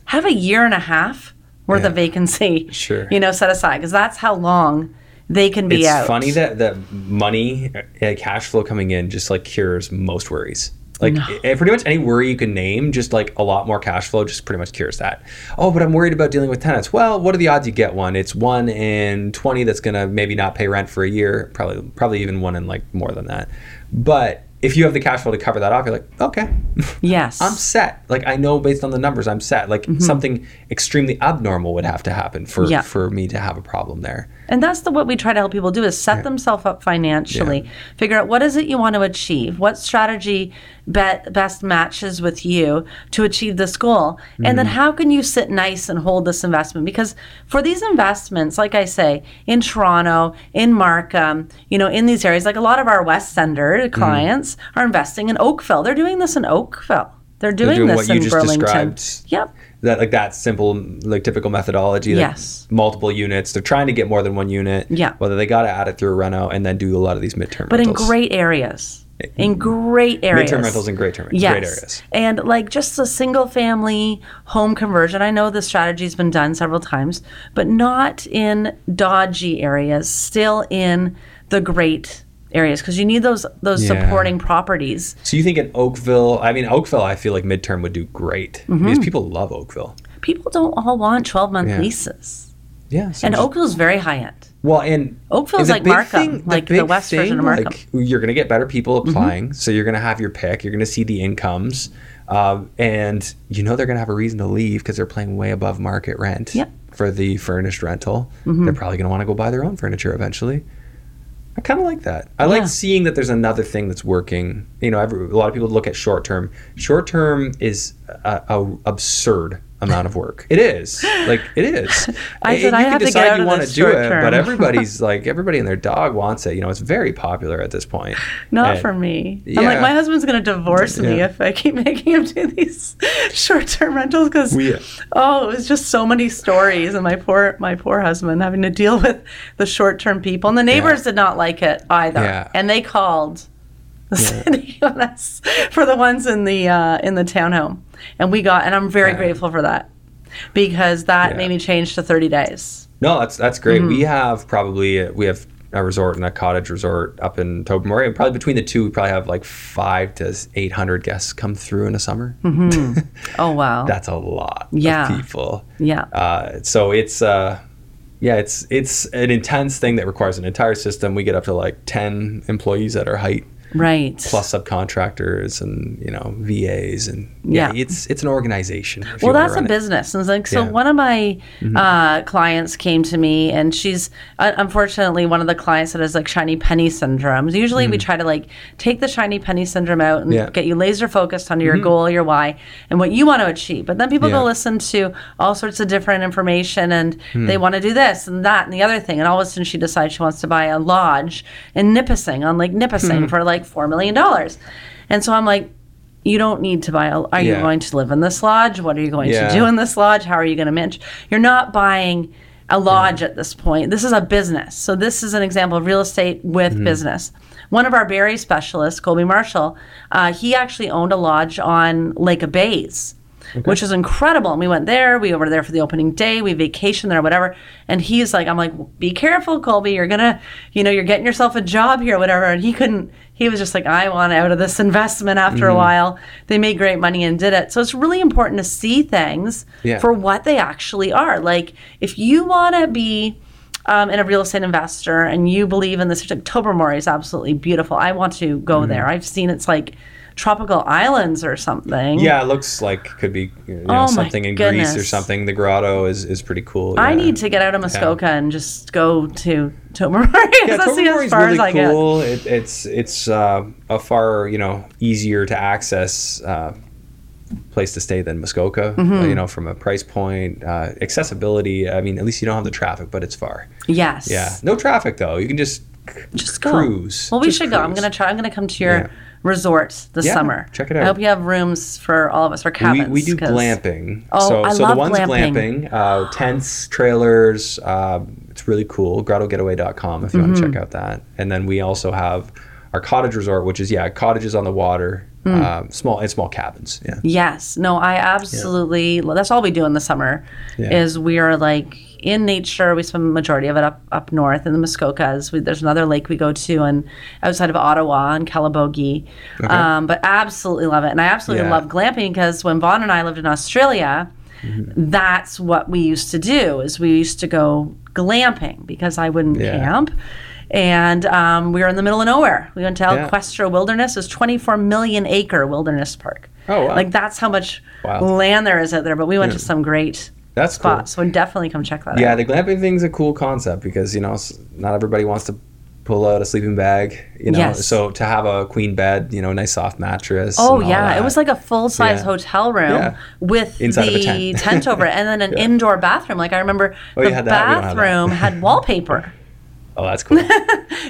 C: have a year and a half worth of vacancy,
A: Sure.
C: you know, set aside because that's how long they can be
A: it's
C: out.
A: funny that that money, uh, cash flow coming in, just like cures most worries. Like eh, pretty much any worry you can name, just like a lot more cash flow, just pretty much cures that. Oh, but I'm worried about dealing with tenants. Well, what are the odds you get one? It's one in twenty that's gonna maybe not pay rent for a year. Probably, probably even one in like more than that. But if you have the cash flow to cover that off, you're like, okay,
C: yes.
A: I'm set. Like I know based on the numbers, I'm set. Like something extremely abnormal would have to happen for
C: Mm-hmm. Yeah.
A: for me to have a problem there.
C: And that's the what we try to help people do is set themselves up financially. Figure out what is it you want to achieve, what strategy bet, best matches with you to achieve this goal, and then mm-hmm. how can you sit nice and hold this investment? Because for these investments, like I say, in Toronto, in Markham, you know, in these areas, like a lot of our West Sender mm-hmm. clients are investing in Oakville. They're doing this in Oakville. They're doing,
A: doing
C: this in Burlington.
A: described.
C: Yep.
A: That like that simple, like typical methodology. like
C: Yes.
A: multiple units. They're trying to get more than one unit.
C: Yeah.
A: Whether they got to add it through a reno and then do a lot of these midterm.
C: but in great areas. In great areas.
A: midterm rentals in great term,
C: Yes.
A: great areas.
C: And like just a single family home conversion. I know the strategy's been done several times, but not in dodgy areas, still in the great areas because you need those those
A: Yeah.
C: supporting properties.
A: So you think in Oakville? I mean, Oakville, I feel like midterm would do great
C: Mm-hmm.
A: because people love Oakville.
C: People don't all want 12 month
A: Yeah.
C: leases.
A: Yeah. so
C: And
A: just-
C: Oakville's very high end.
A: Well, and
C: Oakville's
A: and the
C: like Markham, like the
A: big
C: West version of
A: thing,
C: Markham. Mm-hmm.
A: Like, you're going to get better people applying, so you're going to have your pick. You're going to see the incomes, um, and you know they're going to have a reason to leave because they're paying way above market rent
C: Yep. Mm-hmm.
A: for the furnished rental. They're probably going to want to go buy their own furniture eventually. I kind of like that. I
C: Yeah.
A: like seeing that there's another thing that's working. You know, every, a lot of people look at short term. Short term is a, a absurd amount of work. It is like it is.
C: I
A: And
C: said, I
A: you can
C: have to get
A: decide you want to do it,
C: term.
A: but everybody's like everybody and their dog wants it. You know, it's very popular at this point.
C: Not
A: And-
C: for me. I'm like, my husband's going to divorce me if I keep making him do these short term rentals because,
A: We-
C: oh, it was just so many stories. And my poor, my poor husband having to deal with the short term people. And the neighbors did not like it either.
A: Yeah.
C: And they called the city on us for the ones in the, uh, in the townhome. And we got, and I'm very
A: Yeah.
C: grateful for that because that
A: Yeah.
C: made me change to 30 days.
A: No, that's that's great.
C: Mm-hmm.
A: We have probably we have a resort and a cottage resort up in Tobermory, and probably between the two, we probably have like five to eight hundred guests come through in a summer.
C: Oh, wow.
A: That's a lot
C: Yeah.
A: of people.
C: yeah.
A: Uh, so it's uh, yeah, it's it's an intense thing that requires an entire system. We get up to like ten employees at our height,
C: right.
A: plus subcontractors and you know VAs and yeah,
C: Yeah.
A: it's it's an organization.
C: well that's a
A: it.
C: business and like so
A: Yeah. Mm-hmm.
C: one of my uh, clients came to me and she's uh, unfortunately one of the clients that has like shiny penny syndrome usually we try to like take the shiny penny syndrome out and
A: Mm. Yeah. Mm-hmm.
C: get you laser focused on your goal your why and what you want to achieve but then people go listen to all sorts of different information and
A: Hmm.
C: they want to do this and that and the other thing and all of a sudden she decides she wants to buy a lodge in nipissing on like nipissing
A: Hmm.
C: for like four million dollars. And so i'm like you don't need to buy a are you going to live in this lodge? What are you going
A: Yeah.
C: to do in this lodge? How are you going to manage? You're not buying a lodge at this point. This is a business. So this is an example of real estate with
A: Mm-hmm.
C: business. One of our Barrie specialists colby marshall uh, he actually owned a lodge on lake of bays which is incredible. And we went there we were there for the opening day we vacationed there whatever. And he's like i'm like be careful colby. You're gonna you know you're getting yourself a job here whatever. And he couldn't he was just like i want out of this investment after
A: Mm-hmm.
C: a while they made great money and did it so it's really important to see things
A: Yeah.
C: for what they actually are like if you want to be um, and a real estate investor and you believe in this like Tobermory is absolutely beautiful i want to go
A: Mm-hmm.
C: there i've seen it's like tropical islands or something
A: Yeah, it looks like could be you know,
C: Oh
A: something in Greece or something. The grotto is, is pretty cool.
C: I need to get out of Muskoka and just go to Tobermory.
A: Yeah, Tobermory
C: as
A: is
C: far
A: really
C: as I get.
A: cool. It, it's it's uh, a far you know easier to access uh, place to stay than Muskoka.
C: Mm-hmm.
A: uh, you know, from a price point, uh, accessibility. I mean, at least you don't have the traffic, but it's far.
C: Yes.
A: Yeah, no traffic though. You can just
C: Just go.
A: cruise.
C: Well, we
A: Just
C: should go. I'm gonna try. I'm gonna come to your
A: Yeah.
C: resort this
A: Yeah,
C: summer.
A: check it out.
C: I hope you have rooms for all of us for
A: We,
C: cabins.
A: we do glamping.
C: Oh,
A: so,
C: I
A: so
C: love
A: the one's
C: glamping.
A: glamping, uh, tents, trailers. Really cool. GrottoGetaway.com if you want to
C: Mm-hmm.
A: check out that. And then we also have our cottage resort, which is yeah, cottages on the water,
C: Mm.
A: um, small and small cabins. Yeah,
C: Yes. No, I absolutely. That's all we do in the summer.
A: Yeah.
C: Is we are like in nature. We spend the majority of it up up north in the Muskokas. We, there's another lake we go to, and outside of Ottawa and Calabogie. Um, but absolutely love it, and I absolutely
A: Yeah.
C: love glamping because when Vaughn and I lived in Australia.
A: Mm-hmm.
C: That's what we used to do. Is we used to go glamping because I wouldn't
A: Yeah.
C: camp, and um, we were in the middle of nowhere. We went to
A: Yeah.
C: Equestria Wilderness. It's 24 million acre wilderness park.
A: Oh, wow.
C: Like that's how much
A: Wow.
C: land there is out there. But we went to some great
A: that's cool.
C: So definitely come check that
A: Yeah,
C: out.
A: Yeah, the glamping thing's a cool concept because you know not everybody wants to pull out a sleeping bag. You know,
C: Yes.
A: so to have a queen bed, you know, nice soft mattress.
C: Oh yeah, it was like a full size
A: Yeah.
C: hotel room
A: Yeah.
C: with
A: Inside
C: the
A: tent.
C: over it, and then an indoor bathroom. Like I remember
A: Oh,
C: the
A: you had that? We don't have that.
C: bathroom had wallpaper.
A: Oh, that's cool.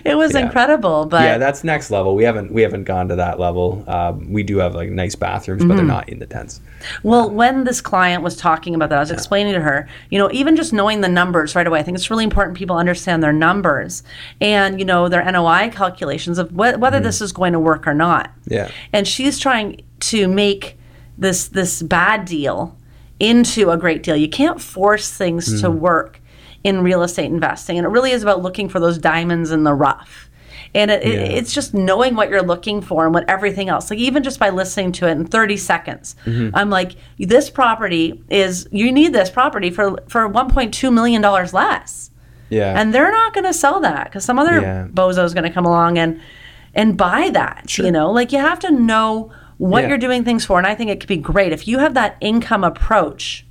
C: It was
A: Yeah.
C: incredible, but
A: yeah, that's next level. We haven't we haven't gone to that level. Um, we do have like nice bathrooms, but they're
C: Mm-hmm.
A: not in the tents.
C: Well, when this client was talking about that, I was explaining to her, you know, even just knowing the numbers right away, I think it's really important people understand their numbers and, you know, their NOI calculations of wh- whether this is going to work or not.
A: Yeah.
C: And she's trying to make this this bad deal into a great deal. You can't force things to work in real estate investing, and it really is about looking for those diamonds in the rough. And it, it, it's just knowing what you're looking for and what everything else. Like even just by listening to it in 30 seconds, mm-hmm. I'm like, this property is you need this property for for 1.2 million dollars less
A: Yeah.
C: and they're not going to sell that because some other
A: Yeah.
C: bozo is going to come along and and buy that you know like you have to know what
A: Yeah.
C: you're doing things for and i think it could be great if you have that income approach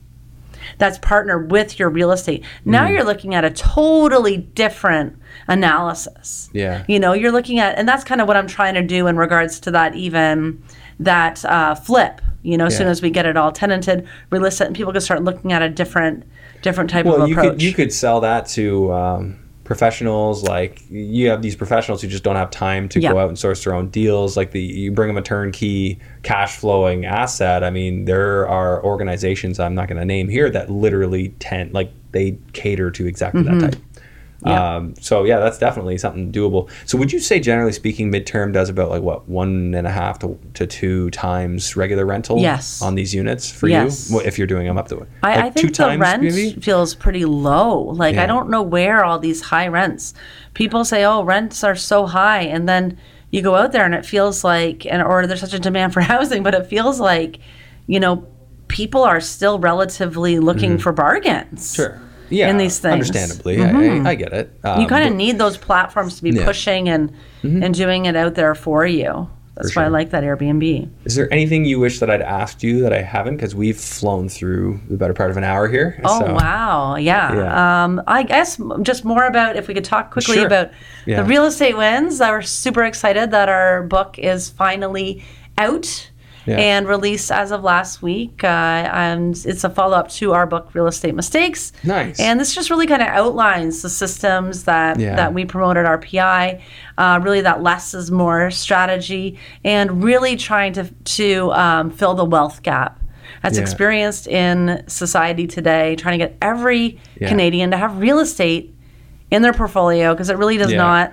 C: that's partnered with your real estate. Now
A: Mm.
C: you're looking at a totally different analysis.
A: Yeah.
C: you know you're looking at and that's kind of what i'm trying to do in regards to that even that uh, flip. You know as soon as we get it all tenanted relisted and people can start looking at a different different type
A: well,
C: of
A: you
C: approach.
A: could you could sell that to um, professionals. Like you have these professionals who just don't have time to
C: Yeah.
A: go out and source their own deals. Like the you bring them a turnkey cash flowing asset. I mean, there are organizations I'm not going to name here that literally tend like they cater to exactly that mm-hmm. type.
C: Mm-hmm. Yeah.
A: Um, so yeah, that's definitely something doable. So would you say, generally speaking, midterm does about like what one and a half to, to two times regular rental?
C: Yes.
A: On these units for
C: Yes.
A: you, What- if you're doing them up to
C: I,
A: like
C: I think the rent
A: maybe?
C: feels pretty low. Like
A: Yeah.
C: I don't know where all these high rents. People say, "Oh, rents are so high," and then you go out there and it feels like, and or there's such a demand for housing, but it feels like, you know, people are still relatively looking for bargains.
A: Mm-hmm. Sure. Yeah.
C: in these things. Mm-hmm.
A: Understandably, I, I, I get it. Um,
C: You kind of need those platforms to be
A: Yeah. Mm-hmm.
C: pushing and and doing it out there for you. That's
A: For
C: why I like that Airbnb.
A: Is there anything you wish that I'd asked you that I haven't? Because we've flown through the better part of an hour here.
C: Oh
A: so-
C: wow, yeah.
A: Yeah.
C: Um, I guess just more about if we could talk quickly
A: Sure.
C: about
A: Yeah.
C: the real estate wins. I was super excited that our book is finally out
A: Yeah.
C: and released as of last week. Uh, and it's a follow up to our book, Real Estate Mistakes.
A: Nice.
C: And this just really kind of outlines the systems that
A: Yeah.
C: that we promote at RPI. Uh, really, that less is more strategy, and really trying to to um, fill the wealth gap that's
A: Yeah.
C: experienced in society today. Trying to get every. Canadian to have real estate in their portfolio because it really does not.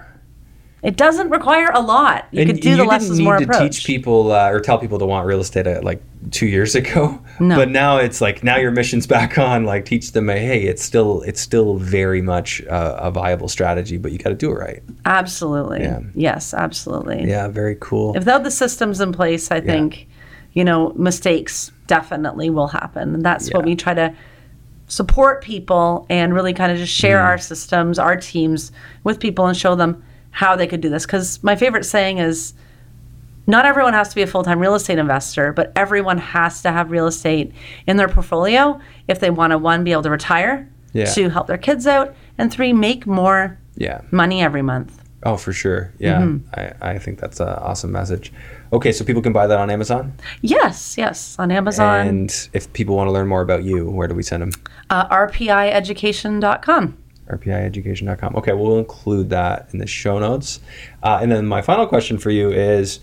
C: It doesn't require a lot. You
A: And
C: could do the less
A: didn't
C: is
A: need
C: more
A: to
C: approach.
A: teach people uh, or tell people to want real estate uh, like two years ago.
C: No.
A: But now it's like now your mission's back on. Like teach them, hey, it's still it's still very much uh, a viable strategy, but you got to do it right.
C: Absolutely.
A: Yeah.
C: Yes, absolutely.
A: Yeah, very cool.
C: without the systems in place, I think, you know, mistakes definitely will happen. And that's what we try to support people and really kind of just share
A: Mm.
C: our systems, our teams with people and show them how they could do this. Because my favorite saying is not everyone has to be a full time real estate investor, but everyone has to have real estate in their portfolio if they want to, one, be able to retire,
A: Yeah.
C: two, help their kids out, and three, make more
A: yeah.
C: money every month.
A: Oh, for sure. Yeah,
C: Mm-hmm.
A: I, I think that's an awesome message. Okay, so people can buy that on Amazon.
C: Yes, yes, on Amazon.
A: And if people want to learn more about you, where do we send them?
C: uh, rpieducation.com.
A: rpieducation.com. Okay, we'll include that in the show notes. Uh, and then my final question for you is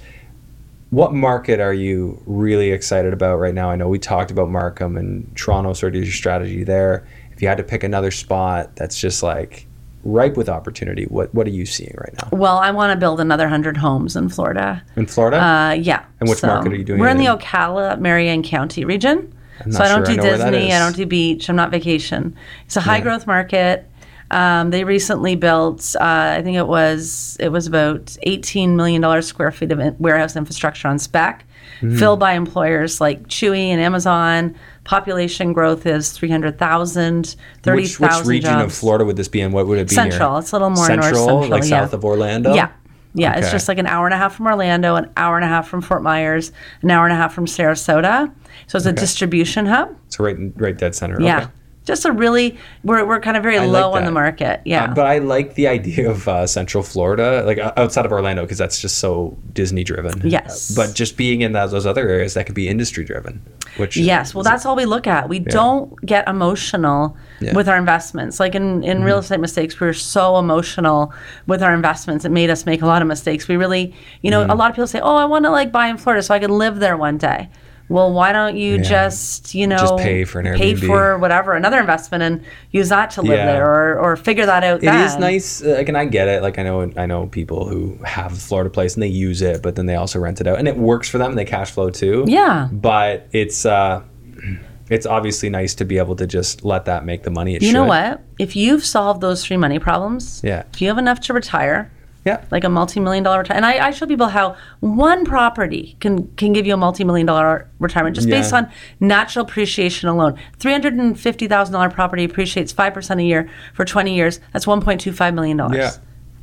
A: what market are you really excited about right now? I know we talked about Markham and Toronto, sort of your strategy there. If you had to pick another spot that's just like ripe with opportunity, what, what are you seeing right now?
C: Well, I want to build another 100 homes in Florida.
A: In Florida?
C: Uh, yeah.
A: And which market are you doing
C: We're
A: it
C: in the? Ocala, Marion County region. So I don't
A: sure I
C: do
A: know
C: Disney, I don't do beach, I'm not vacation. It's a high growth market. Um, they recently built, uh, I think it was it was about 18 million dollars square feet of in- warehouse infrastructure on spec,
A: Hmm.
C: filled by employers like Chewy and Amazon. Population growth is 300,000, 30,000
A: which, which region of. Florida would this be in? What would it be
C: Central.
A: near?
C: It's a little more
A: central,
C: north central,
A: like
C: yeah.
A: south of Orlando?
C: Yeah. Yeah, it's just like an hour and a half from Orlando, an hour and a half from Fort Myers, an hour and a half from Sarasota. So it's a distribution hub.
A: So right, right dead center.
C: Yeah.
A: Okay.
C: Just a really we're, we're kind of very
A: I
C: low
A: like
C: on the market. Yeah.
A: Uh, but I like the idea of uh, Central Florida, like outside of Orlando, because that's just so Disney driven.
C: Yes.
A: Uh, but just being in that, those other areas, that could be industry driven. Which
C: Yes, well, that's all we look at. We don't get emotional
A: Yeah. Mm-hmm.
C: with our investments. Like in, in real estate mistakes, we were so emotional with our investments. It made us make a lot of mistakes. We really, you know,
A: Mm-hmm.
C: a lot of people say, "Oh, I want to like buy in Florida so I can live there one day." Well, why don't you
A: Yeah.
C: just, you know,
A: Just pay for an
C: pay for whatever another investment and use that to live
A: Yeah.
C: there, or, or figure that out.
A: It
C: then.
A: is nice, uh, like, and I get it. Like, I know, I know people who have Florida place and they use it, but then they also rent it out, and it works for them. and They cash flow too.
C: Yeah.
A: But it's, uh, it's obviously nice to be able to just let that make the money. It
C: You
A: should.
C: know what? If you've solved those three money problems,
A: Yeah.
C: if you have enough to retire,
A: Yeah.
C: like a multi-million dollar retirement. And I, I show people how one property can can give you a multi-million dollar retirement just based on natural appreciation alone. Three hundred and fifty thousand dollar property appreciates five percent a year for twenty years. That's one point two five million dollars.
A: Yeah.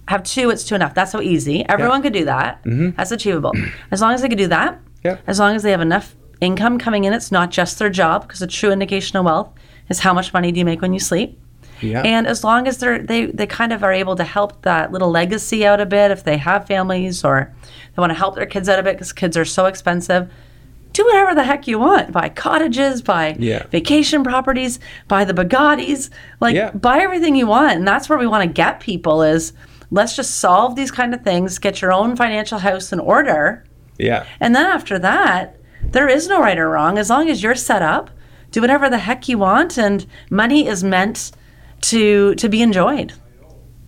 C: Have two, it's two enough. That's so easy. Everyone could do that. That's achievable. As long as they could do that,
A: Mm-hmm. Yeah.
C: as long as they have enough income coming in, it's not just their job, because a true indication of wealth is how much money do you make when you sleep.
A: Yeah.
C: And as long as they're they they kind of are able to help that little legacy out a bit if they have families or they want to help their kids out a bit because kids are so expensive. Do whatever the heck you want. Buy cottages, buy
A: Yeah.
C: vacation properties, buy the Bugattis, like
A: Yeah.
C: buy everything you want. And that's where we want to get people is let's just solve these kind of things, get your own financial house in order.
A: yeah.
C: And then after that, there is no right or wrong. As long as you're set up, do whatever the heck you want, and money is meant to to be enjoyed.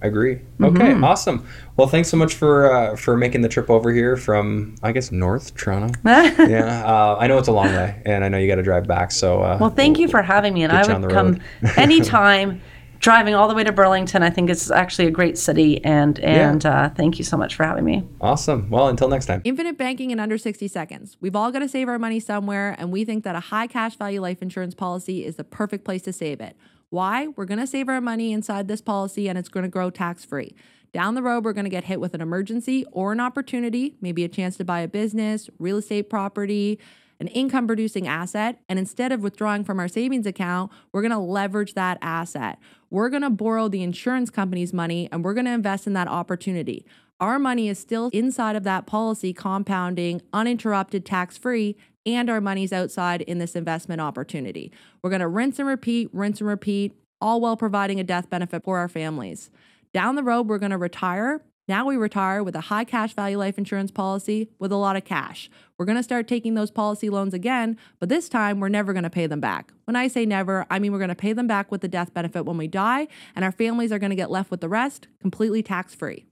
A: I agree.
C: Mm-hmm.
A: Okay, awesome. Well, thanks so much for uh, for making the trip over here from I guess North Toronto. yeah, uh, I know it's a long way, and I know you got to drive back. So uh,
C: Well, thank you for having me, and I would come anytime. Driving all the way to Burlington, I think it's actually a great city, and and uh, thank you so much for having me.
A: awesome. Well, until next time.
D: Infinite banking in under 60 seconds. We've all got to save our money somewhere, and we think that a high cash value life insurance policy is the perfect place to save it. Why? We're going to save our money inside this policy and it's going to grow tax free. Down the road, we're going to get hit with an emergency or an opportunity, maybe a chance to buy a business, real estate property, an income producing asset. And instead of withdrawing from our savings account, we're going to leverage that asset. We're going to borrow the insurance company's money and we're going to invest in that opportunity. Our money is still inside of that policy, compounding, uninterrupted, tax free, and our money's outside in this investment opportunity. We're going to rinse and repeat, rinse and repeat, all while providing a death benefit for our families. Down the road, we're going to retire. Now we retire with a high cash value life insurance policy with a lot of cash. We're going to start taking those policy loans again, but this time we're never going to pay them back. When I say never, I mean we're going to pay them back with the death benefit when we die, and our families are going to get left with the rest completely tax free.